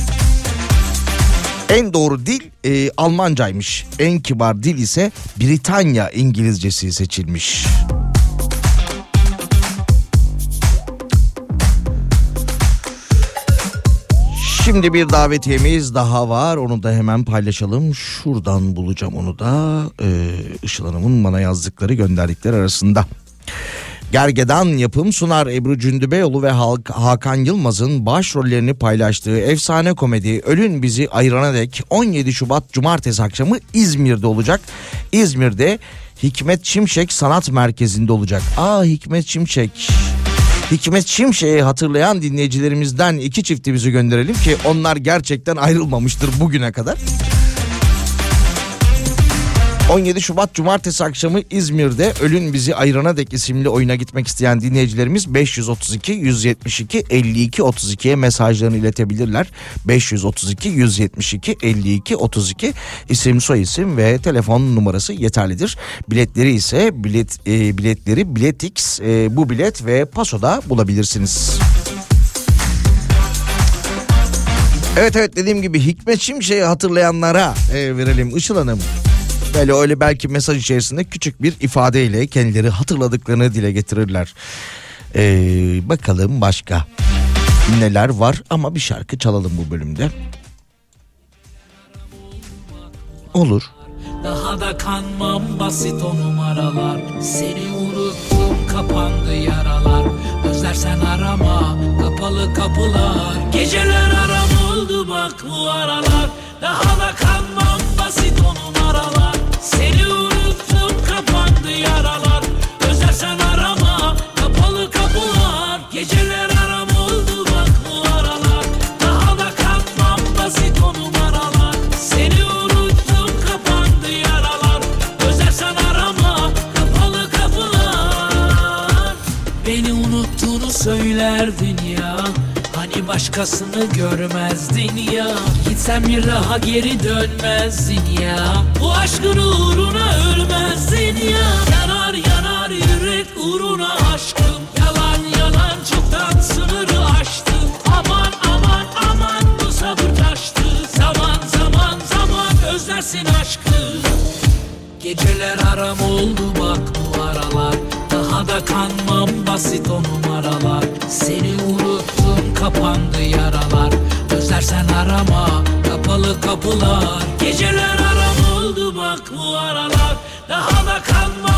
En doğru dil e, Almancaymış. En kibar dil ise Britanya İngilizcesi seçilmiş. Şimdi bir davetiyemiz daha var. Onu da hemen paylaşalım. Şuradan bulacağım onu da. Ee, Işıl Hanım'ın bana yazdıkları gönderdikleri arasında. Gergedan yapım sunar Ebru Cündübeyoğlu ve Hakan Yılmaz'ın başrollerini paylaştığı efsane komedi Ölün Bizi Ayırana Dek 17 Şubat Cumartesi akşamı İzmir'de olacak. İzmir'de Hikmet Şimşek Sanat Merkezi'nde olacak. Aa Hikmet Şimşek. Hikmet Şimşek'i hatırlayan dinleyicilerimizden iki çiftimizi gönderelim ki onlar gerçekten ayrılmamıştır bugüne kadar. 17 Şubat Cumartesi akşamı İzmir'de Ölün Bizi Ayırana Dek isimli oyuna gitmek isteyen dinleyicilerimiz 532 172 52 32'ye mesajlarını iletebilirler. 532 172 52 32 isim soy isim ve telefon numarası yeterlidir. Biletleri ise bilet e, biletleri Biletix e, bu bilet ve Paso'da bulabilirsiniz. Evet evet dediğim gibi Hikmet Şimşek'i hatırlayanlara e, verelim Işıl Hanım. Böyle öyle belki mesaj içerisinde küçük bir ifadeyle kendileri hatırladıklarını dile getirirler. Ee, bakalım başka neler var ama bir şarkı çalalım bu bölümde. Olur. Daha da kanmam basit o numaralar Seni unuttum kapandı yaralar Özlersen arama kapalı kapılar Geceler aram oldu bak bu aralar Daha da kanmam basit o numaralar seni unuttum kapandı yaralar. Özersen arama kapalı kapılar. Geceler aram oldu bak Daha da katmam basit o numaralar. Seni unuttum kapandı yaralar. Özersen arama kapalı kapılar. Beni unuttuğunu söylerdin başkasını görmezdin ya. Gitsen bir daha geri dönmezdin ya. Bu aşkın uğruna ölmezdin ya. Yanar yanar yürek uğruna aşkım. Yalan yalan çoktan sınırı aştım. Aman aman aman bu sabır taştı. Zaman zaman zaman özlersin aşkı. Geceler aram oldu bak bu aralar. Daha da kanmam basit o numaralar. Seni unuttum kapandı yaralar. Özlersen arama kapalı kapılar. Geceler aram oldu bak bu aralar. Daha da kanmam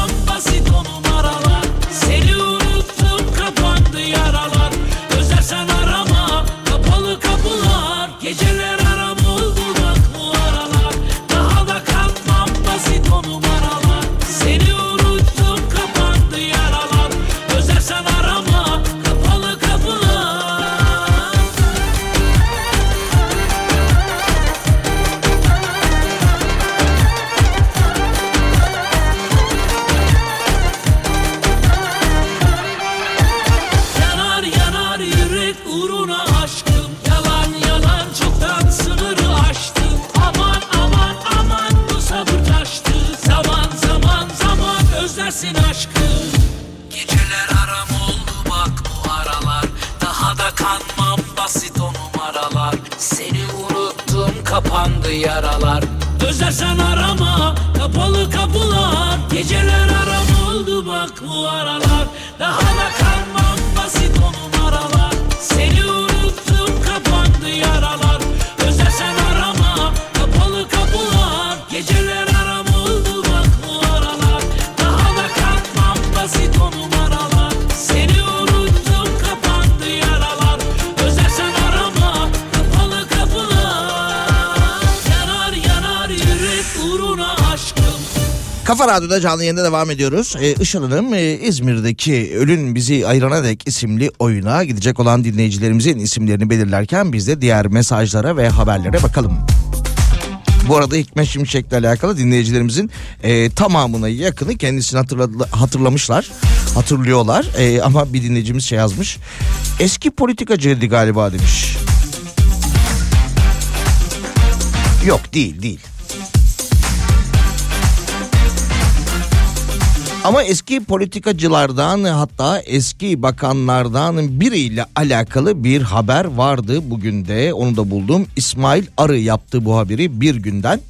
Radyo'da canlı yayında devam ediyoruz. Ee, Işıl Hanım e, İzmir'deki Ölün Bizi Ayırana Dek isimli oyuna gidecek olan dinleyicilerimizin isimlerini belirlerken biz de diğer mesajlara ve haberlere bakalım. Bu arada Hikmet Şimşek'le alakalı dinleyicilerimizin e, tamamına yakını kendisini hatırladı, hatırlamışlar. Hatırlıyorlar E, ama bir dinleyicimiz şey yazmış. Eski politikacıydı galiba demiş. Yok değil değil. Ama eski politikacılardan hatta eski bakanlardan biriyle alakalı bir haber vardı bugün de onu da buldum. İsmail Arı yaptı bu haberi bir günden.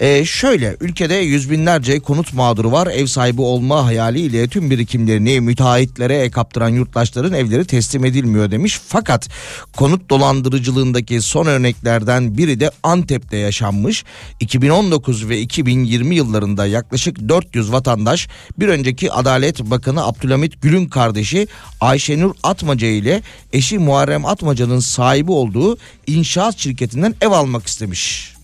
Ee, şöyle ülkede yüz binlerce konut mağduru var. Ev sahibi olma hayaliyle tüm birikimlerini müteahhitlere kaptıran yurttaşların evleri teslim edilmiyor demiş. Fakat konut dolandırıcılığındaki son örneklerden biri de Antep'te yaşanmış. 2019 ve 2020 yıllarında yaklaşık 400 vatandaş bir önceki Adalet Bakanı Abdülhamit Gül'ün kardeşi Ayşenur Atmaca ile eşi Muharrem Atmaca'nın sahibi olduğu inşaat şirketinden ev almak istemiş.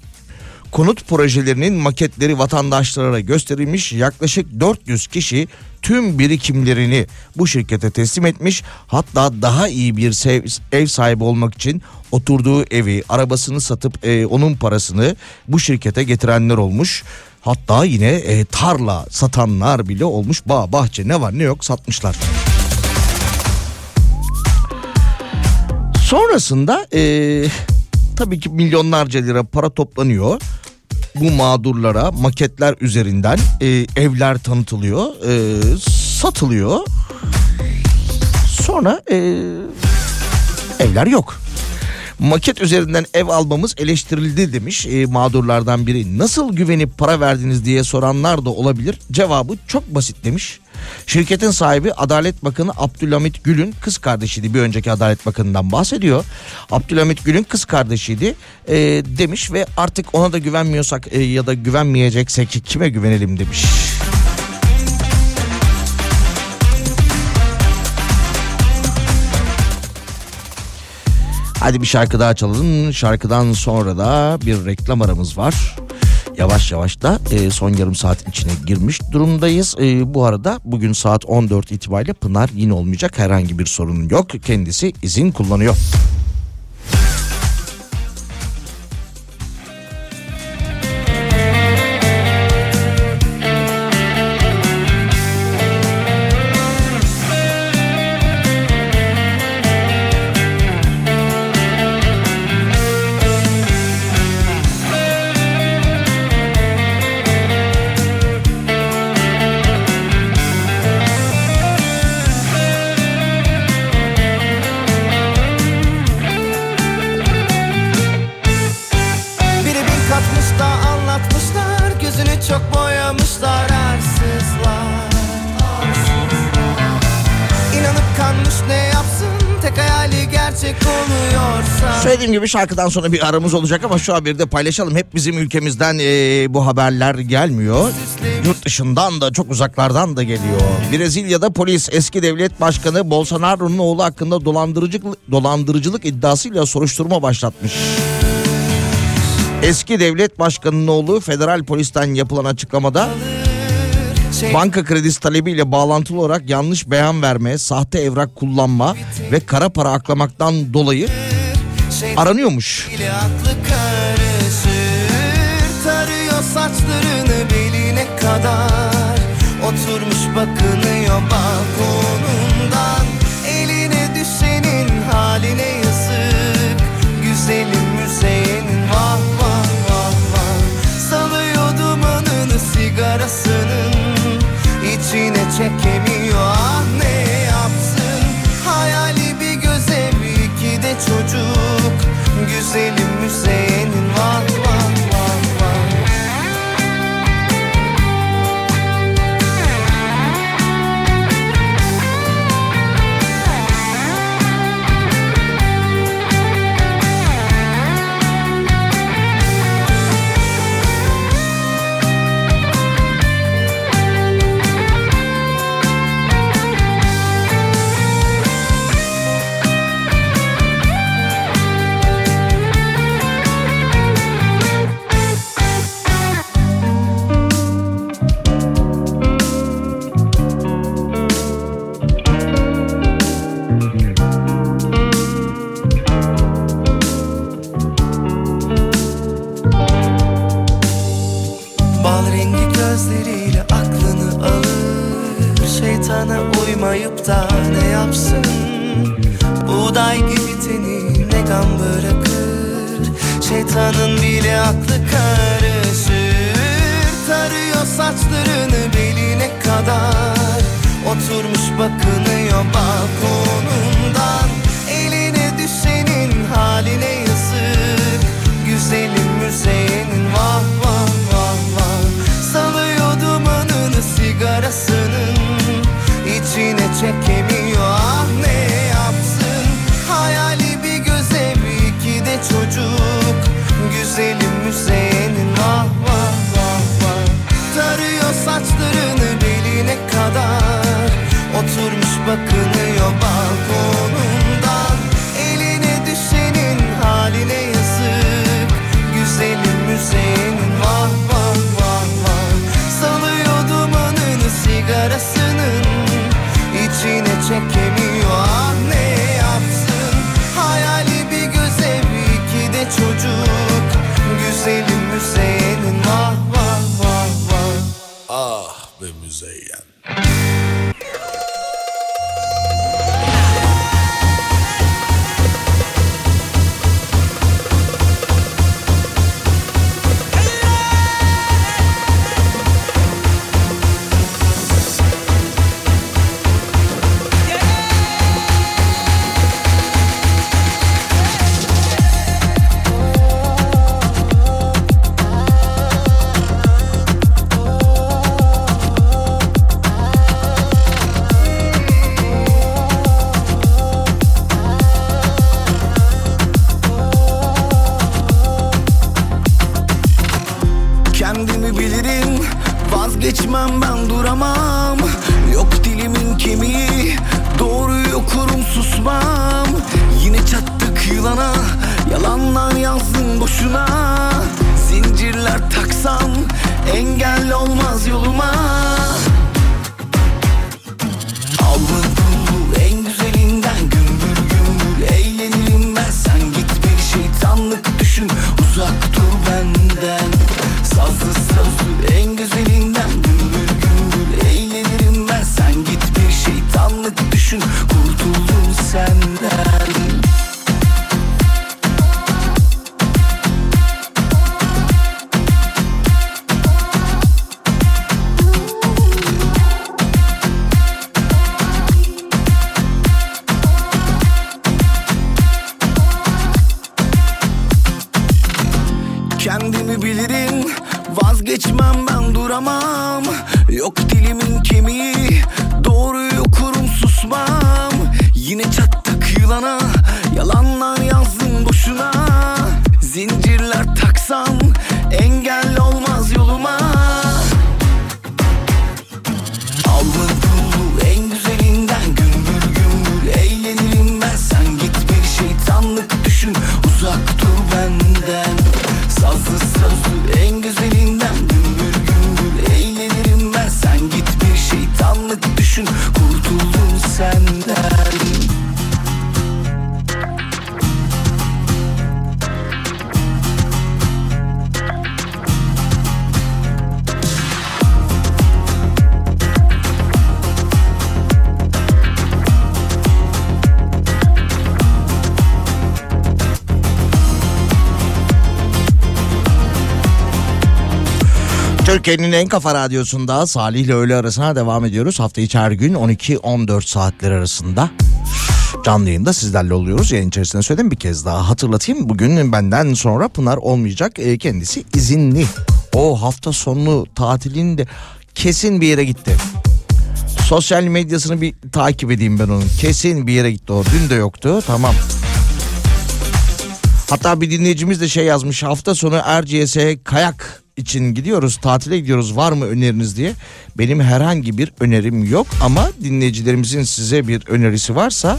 Konut projelerinin maketleri vatandaşlara gösterilmiş yaklaşık 400 kişi tüm birikimlerini bu şirkete teslim etmiş. Hatta daha iyi bir ev sahibi olmak için oturduğu evi, arabasını satıp e, onun parasını bu şirkete getirenler olmuş. Hatta yine e, tarla satanlar bile olmuş. Bağ, bahçe ne var ne yok satmışlar. Sonrasında e, tabii ki milyonlarca lira para toplanıyor. Bu mağdurlara maketler üzerinden e, evler tanıtılıyor, e, satılıyor. Sonra e, evler yok. Maket üzerinden ev almamız eleştirildi demiş e, mağdurlardan biri. Nasıl güvenip para verdiniz diye soranlar da olabilir. Cevabı çok basit demiş. Şirketin sahibi Adalet Bakanı Abdülhamit Gül'ün kız kardeşiydi. Bir önceki Adalet Bakanı'ndan bahsediyor. Abdülhamit Gül'ün kız kardeşiydi e, demiş ve artık ona da güvenmiyorsak e, ya da güvenmeyeceksek kime güvenelim demiş. Hadi bir şarkı daha çalalım. Şarkıdan sonra da bir reklam aramız var. Yavaş yavaş da e, son yarım saat içine girmiş durumdayız. E, bu arada bugün saat 14 itibariyle Pınar yine olmayacak. Herhangi bir sorun yok. Kendisi izin kullanıyor. Söylediğim gibi şarkıdan sonra bir aramız olacak ama şu haberi de paylaşalım. Hep bizim ülkemizden eee, bu haberler gelmiyor. Yurt dışından da çok uzaklardan da geliyor. Brezilya'da polis eski devlet başkanı Bolsonaro'nun oğlu hakkında dolandırıcılık, dolandırıcılık iddiasıyla soruşturma başlatmış. Eski devlet başkanının oğlu federal polisten yapılan açıklamada banka kredisi talebiyle bağlantılı olarak yanlış beyan verme, sahte evrak kullanma ve kara para aklamaktan dolayı aranıyormuş. beline kadar. Oturmuş bakınıyor balkonundan. Eline düşenin haline yazık. Güzelim müzeyenin vah vah vah vah. Salıyor dumanını sigarasının. İçine çekemiyor Uymayıp da ne yapsın? Buğday gibi teni ne gam bırakır? Şeytanın bile aklı karışır. Tarıyor saçlarını beline kadar. Oturmuş bakınıyor balkonundan. Eline düşenin haline yazık. Güzelim müzeyenin vah vah vah vah. Salıyor dumanını sigarasının bakınıyor balkonundan Türkiye'nin en kafa radyosunda Salih ile öğle arasına devam ediyoruz. Hafta içi her gün 12-14 saatler arasında canlı yayında sizlerle oluyoruz. Yayın içerisinde söyledim bir kez daha hatırlatayım. Bugün benden sonra Pınar olmayacak. E, kendisi izinli. O hafta sonu tatilinde kesin bir yere gitti. Sosyal medyasını bir takip edeyim ben onun. Kesin bir yere gitti o. Dün de yoktu. Tamam. Hatta bir dinleyicimiz de şey yazmış. Hafta sonu Erciyes'e kayak için gidiyoruz, tatile gidiyoruz. Var mı öneriniz diye. Benim herhangi bir önerim yok ama dinleyicilerimizin size bir önerisi varsa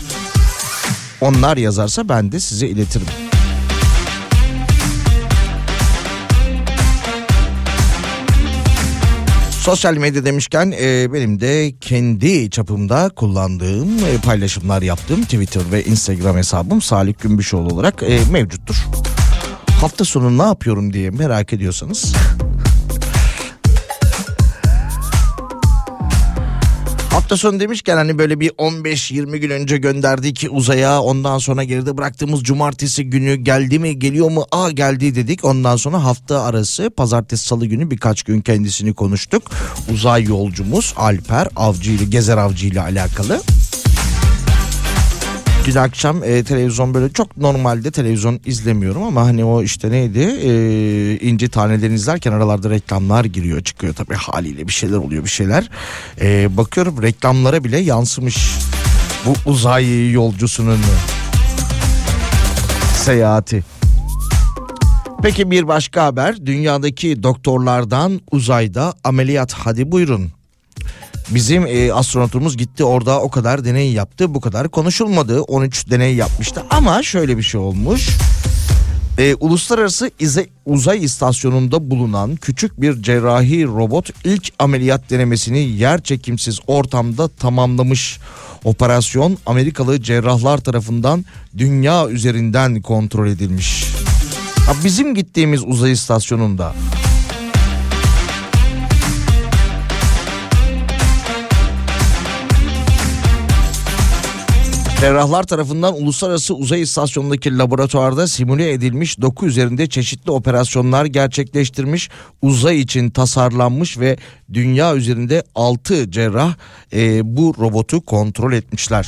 onlar yazarsa ben de size iletirim. Sosyal medya demişken e, benim de kendi çapımda kullandığım e, paylaşımlar yaptığım Twitter ve Instagram hesabım Salih Gümbüşoğlu olarak e, mevcuttur. Hafta sonu ne yapıyorum diye merak ediyorsanız. Hafta sonu demişken hani böyle bir 15-20 gün önce gönderdik uzaya ondan sonra geride bıraktığımız cumartesi günü geldi mi geliyor mu? Aa geldi dedik. Ondan sonra hafta arası pazartesi salı günü birkaç gün kendisini konuştuk. Uzay yolcumuz Alper Avcı ile Gezer Avcı ile alakalı. Dün akşam e, televizyon böyle çok normalde televizyon izlemiyorum ama hani o işte neydi e, inci tanelerini izlerken aralarda reklamlar giriyor çıkıyor tabii haliyle bir şeyler oluyor bir şeyler. E, bakıyorum reklamlara bile yansımış bu uzay yolcusunun seyahati. Peki bir başka haber dünyadaki doktorlardan uzayda ameliyat hadi buyurun. Bizim e, astronotumuz gitti orada o kadar deney yaptı bu kadar konuşulmadı 13 deney yapmıştı ama şöyle bir şey olmuş. E, Uluslararası İze, Uzay İstasyonu'nda bulunan küçük bir cerrahi robot ilk ameliyat denemesini yer çekimsiz ortamda tamamlamış. Operasyon Amerikalı cerrahlar tarafından dünya üzerinden kontrol edilmiş. Ha, bizim gittiğimiz uzay istasyonunda Cerrahlar tarafından Uluslararası Uzay İstasyonu'ndaki laboratuvarda simüle edilmiş doku üzerinde çeşitli operasyonlar gerçekleştirmiş. Uzay için tasarlanmış ve dünya üzerinde 6 cerrah e, bu robotu kontrol etmişler.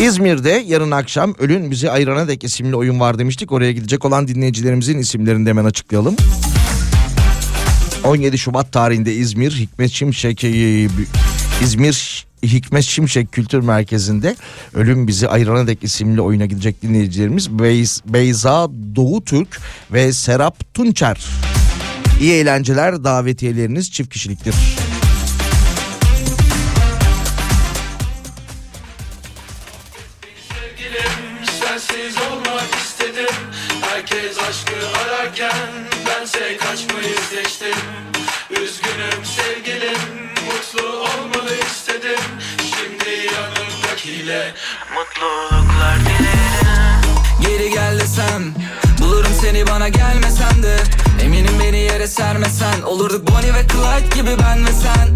İzmir'de yarın akşam Ölün Bizi Ayırana Dek isimli oyun var demiştik. Oraya gidecek olan dinleyicilerimizin isimlerini hemen açıklayalım. 17 Şubat tarihinde İzmir Hikmet Şimşek İzmir Hikmet Şimşek Kültür Merkezi'nde Ölüm Bizi Ayırana Dek isimli oyuna gidecek dinleyicilerimiz Beyz, Beyza Doğu Türk ve Serap Tunçer. İyi eğlenceler davetiyeleriniz çift kişiliktir. Yanımdakiyle Mutluluklar dilerim. Geri gel desem Bulurum seni bana gelmesen de. Eminim beni yere sermesen Olurduk Bonnie ve Clyde gibi ben ve sen.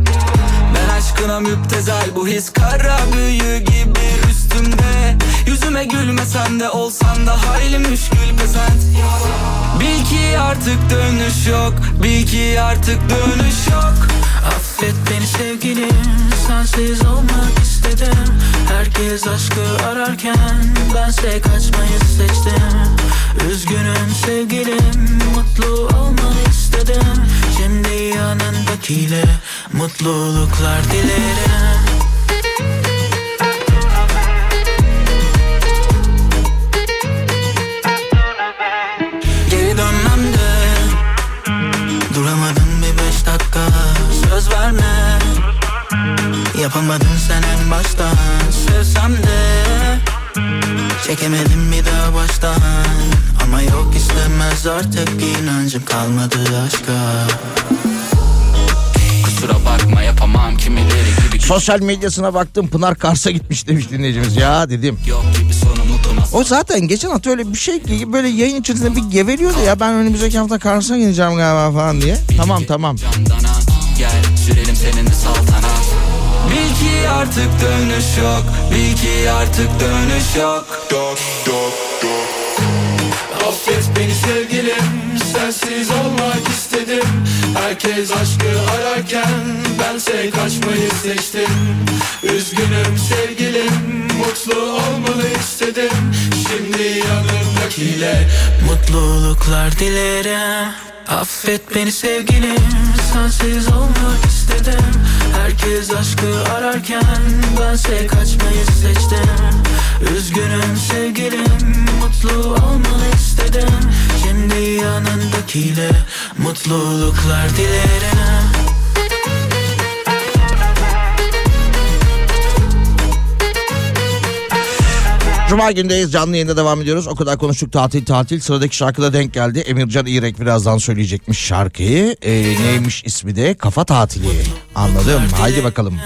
Ben aşkına müptezel Bu his kara büyü gibi üstümde. Yüzüme gülmesen de olsan da hayli müşkül pesent Bil ki artık dönüş yok Bil ki artık dönüş yok Affet beni sevgilim Sensiz olmak istedim. Herkes aşkı ararken Bense kaçmayı seçtim. Üzgünüm sevgilim Mutlu olmanı istedim. Şimdi yanındakiyle Mutluluklar dilerim verme Yapamadın sen en baştan Sevsem de Çekemedim bir daha baştan Ama yok istemem Değmez artık inancım kalmadı aşka Kusura bakma yapamam kimileri gibi Sosyal medyasına baktım Pınar Kars'a gitmiş demiş dinleyicimiz. Ya dedim. Yok gibi sonu mutuma O zaten geçen hafta öyle bir şey ki böyle yayın içerisinde bir geveliyordu ya ben önümüzdeki hafta Kars'a gideceğim galiba falan diye. Tamam tamam. Candana Gel sürelim seninle saltanat Bil ki artık dönüş yok Bil ki artık dönüş yok. Dok dok dok. Affet beni sevgilim Sensiz olmak istedim. Herkes aşkı ararken Bense kaçmayı seçtim. Üzgünüm sevgilim Mutlu olmanı istedim. Şimdi yanımdakiyle Mutluluklar dilerim Affet beni sevgilim Sensiz olmak istedim. Herkes aşkı ararken Bense kaçmayı seçtim. Üzgünüm sevgilim Mutlu olmanı istedim. Şimdi yanındakiyle Mutluluklar dilerim Cuma gündeyiz canlı yayında devam ediyoruz. O kadar konuştuk tatil tatil. Sıradaki şarkıda denk geldi. Emircan İrek birazdan söyleyecekmiş şarkıyı. Ee, neymiş ismi de? Kafa tatili. Anladım. Haydi bakalım.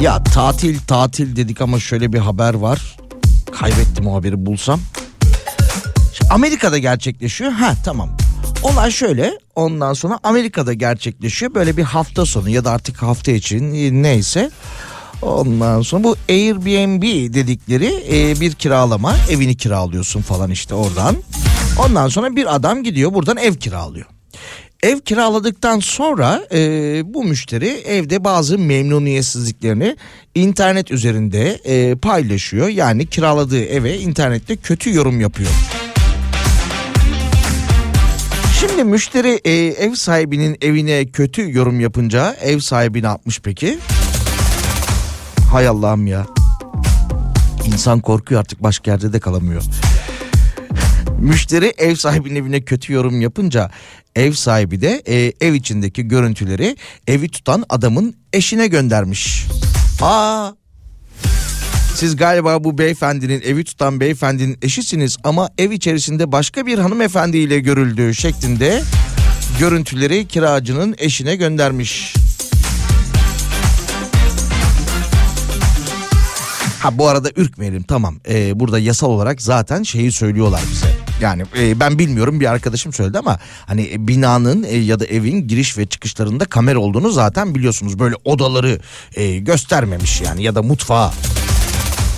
Ya tatil tatil dedik ama şöyle bir haber var. Kaybettim o haberi bulsam. Amerika'da gerçekleşiyor. Ha tamam. Olay şöyle ondan sonra Amerika'da gerçekleşiyor. Böyle bir hafta sonu ya da artık hafta için neyse. Ondan sonra bu Airbnb dedikleri e, bir kiralama evini kiralıyorsun falan işte oradan. Ondan sonra bir adam gidiyor buradan ev kiralıyor. Ev kiraladıktan sonra e, bu müşteri evde bazı memnuniyetsizliklerini internet üzerinde e, paylaşıyor. Yani kiraladığı eve internette kötü yorum yapıyor. Şimdi müşteri e, ev sahibinin evine kötü yorum yapınca ev sahibi ne yapmış peki? Hay Allah'ım ya. İnsan korkuyor artık başka yerde de kalamıyor. Müşteri ev sahibinin evine kötü yorum yapınca ev sahibi de e, ev içindeki görüntüleri evi tutan adamın eşine göndermiş. Aa siz galiba bu beyefendinin evi tutan beyefendinin eşisiniz ama ev içerisinde başka bir hanımefendiyle görüldüğü şeklinde görüntüleri kiracının eşine göndermiş. Ha bu arada ürkmeyelim tamam. Ee, burada yasal olarak zaten şeyi söylüyorlar bize. Yani e, ben bilmiyorum bir arkadaşım söyledi ama hani e, binanın e, ya da evin giriş ve çıkışlarında kamera olduğunu zaten biliyorsunuz. Böyle odaları e, göstermemiş yani ya da mutfağı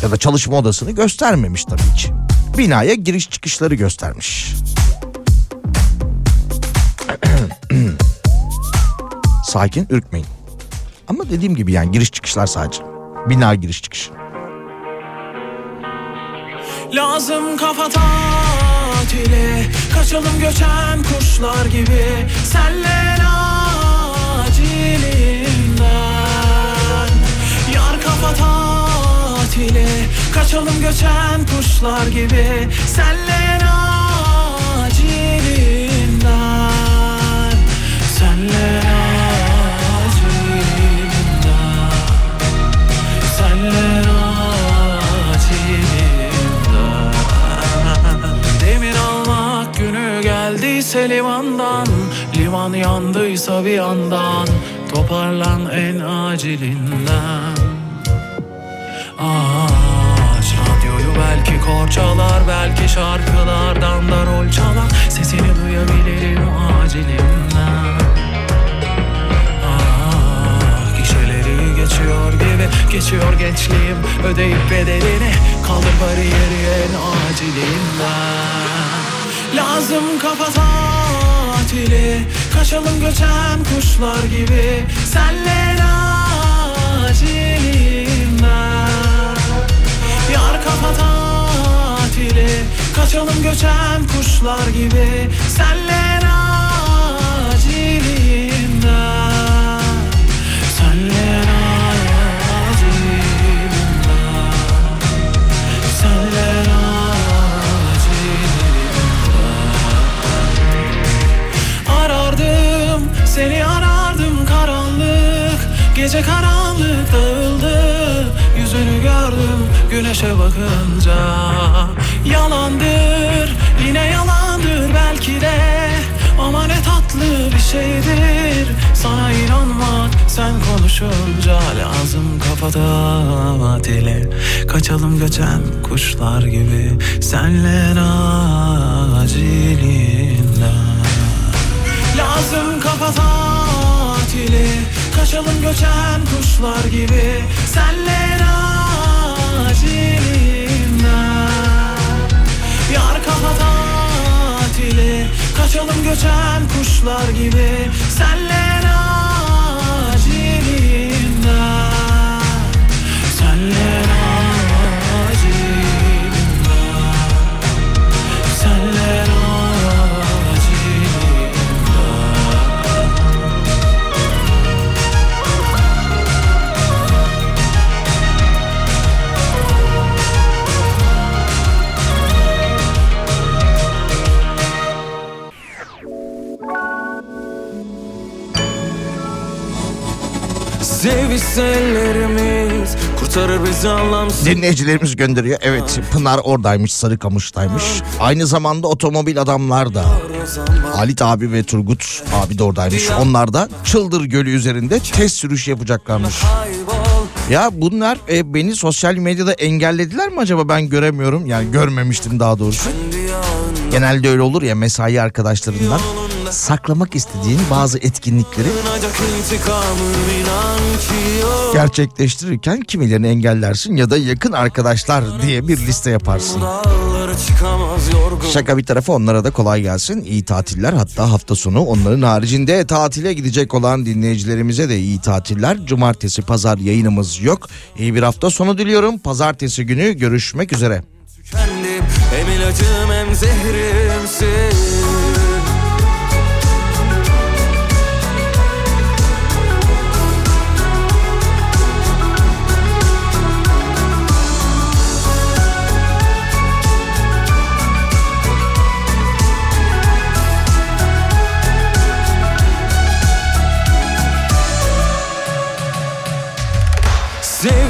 ya da çalışma odasını göstermemiş tabii ki. Binaya giriş çıkışları göstermiş. [clears throat] Sakin ürkmeyin. Ama dediğim gibi yani giriş çıkışlar sadece. Bina giriş çıkışı. Lazım kafa tatili Kaçalım göçen kuşlar gibi. Senle acilinden Yar kafa tatili Kaçalım göçen kuşlar gibi. Senle acilinden yandıysa bir yandan Toparlan en acilinden. Aç radyoyu belki korçalar Belki şarkılardan da rol çalar Sesini duyabilirim acilinden. Ah, Gişeleri geçiyor gibi Geçiyor gençliğim ödeyip bedelini Kaldır bariyeri en acilinden. Lazım kafa tatili. Kaçalım göçen kuşlar gibi. Senle acilinden Yar kafa tatili. Kaçalım göçen kuşlar gibi. Senle acilinden Gece karanlık dağıldı Yüzünü gördüm güneşe bakınca. Yalandır yine belki de. Ama ne tatlı bir şeydir Sana inanmak sen konuşunca. Lazım kafada dile Kaçalım göçen kuşlar gibi. Senle acilinden Lazım kafa tatili Kaçalım göçen kuşlar gibi Senle acilinden Yar kafa tatili Kaçalım göçen kuşlar gibi Senle Ellerimiz kurtarır bizi anlamsız Dinleyicilerimiz gönderiyor. Evet Pınar oradaymış Sarıkamış'taymış. Aynı zamanda otomobil adamlar da Halit abi ve Turgut abi de oradaymış. Onlar da Çıldır Gölü üzerinde test sürüş yapacaklarmış. Ya bunlar e, beni sosyal medyada engellediler mi acaba ben göremiyorum. Yani görmemiştim daha doğrusu. Genelde öyle olur ya mesai arkadaşlarından saklamak istediğin bazı etkinlikleri gerçekleştirirken kimilerini engellersin ya da yakın arkadaşlar diye bir liste yaparsın. Şaka bir tarafa onlara da kolay gelsin. İyi tatiller hatta hafta sonu onların haricinde tatile gidecek olan dinleyicilerimize de iyi tatiller. Cumartesi pazar yayınımız yok. İyi bir hafta sonu diliyorum. Pazartesi günü görüşmek üzere. Kendim hem ilacım hem zehrimsin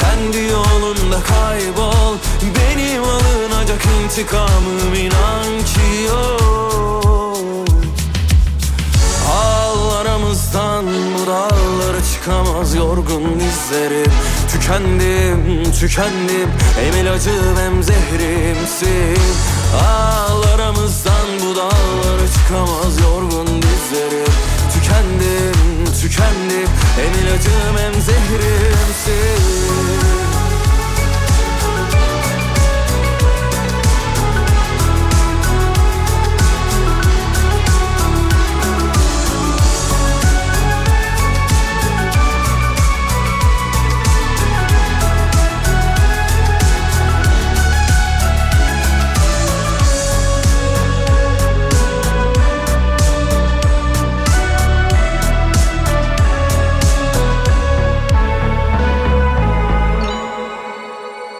Kendi yolunda kaybol. Benim alınacak intikamım inan ki yok. Al aramızdan bu dağlara çıkamaz yorgun dizlerim. Tükendim, tükendim. Hem ilacım hem zehrimsin. Al aramızdan bu dağlara çıkamaz yorgun dizlerim. Tükendim, tükendi. Hem ilacım hem zehrimsin.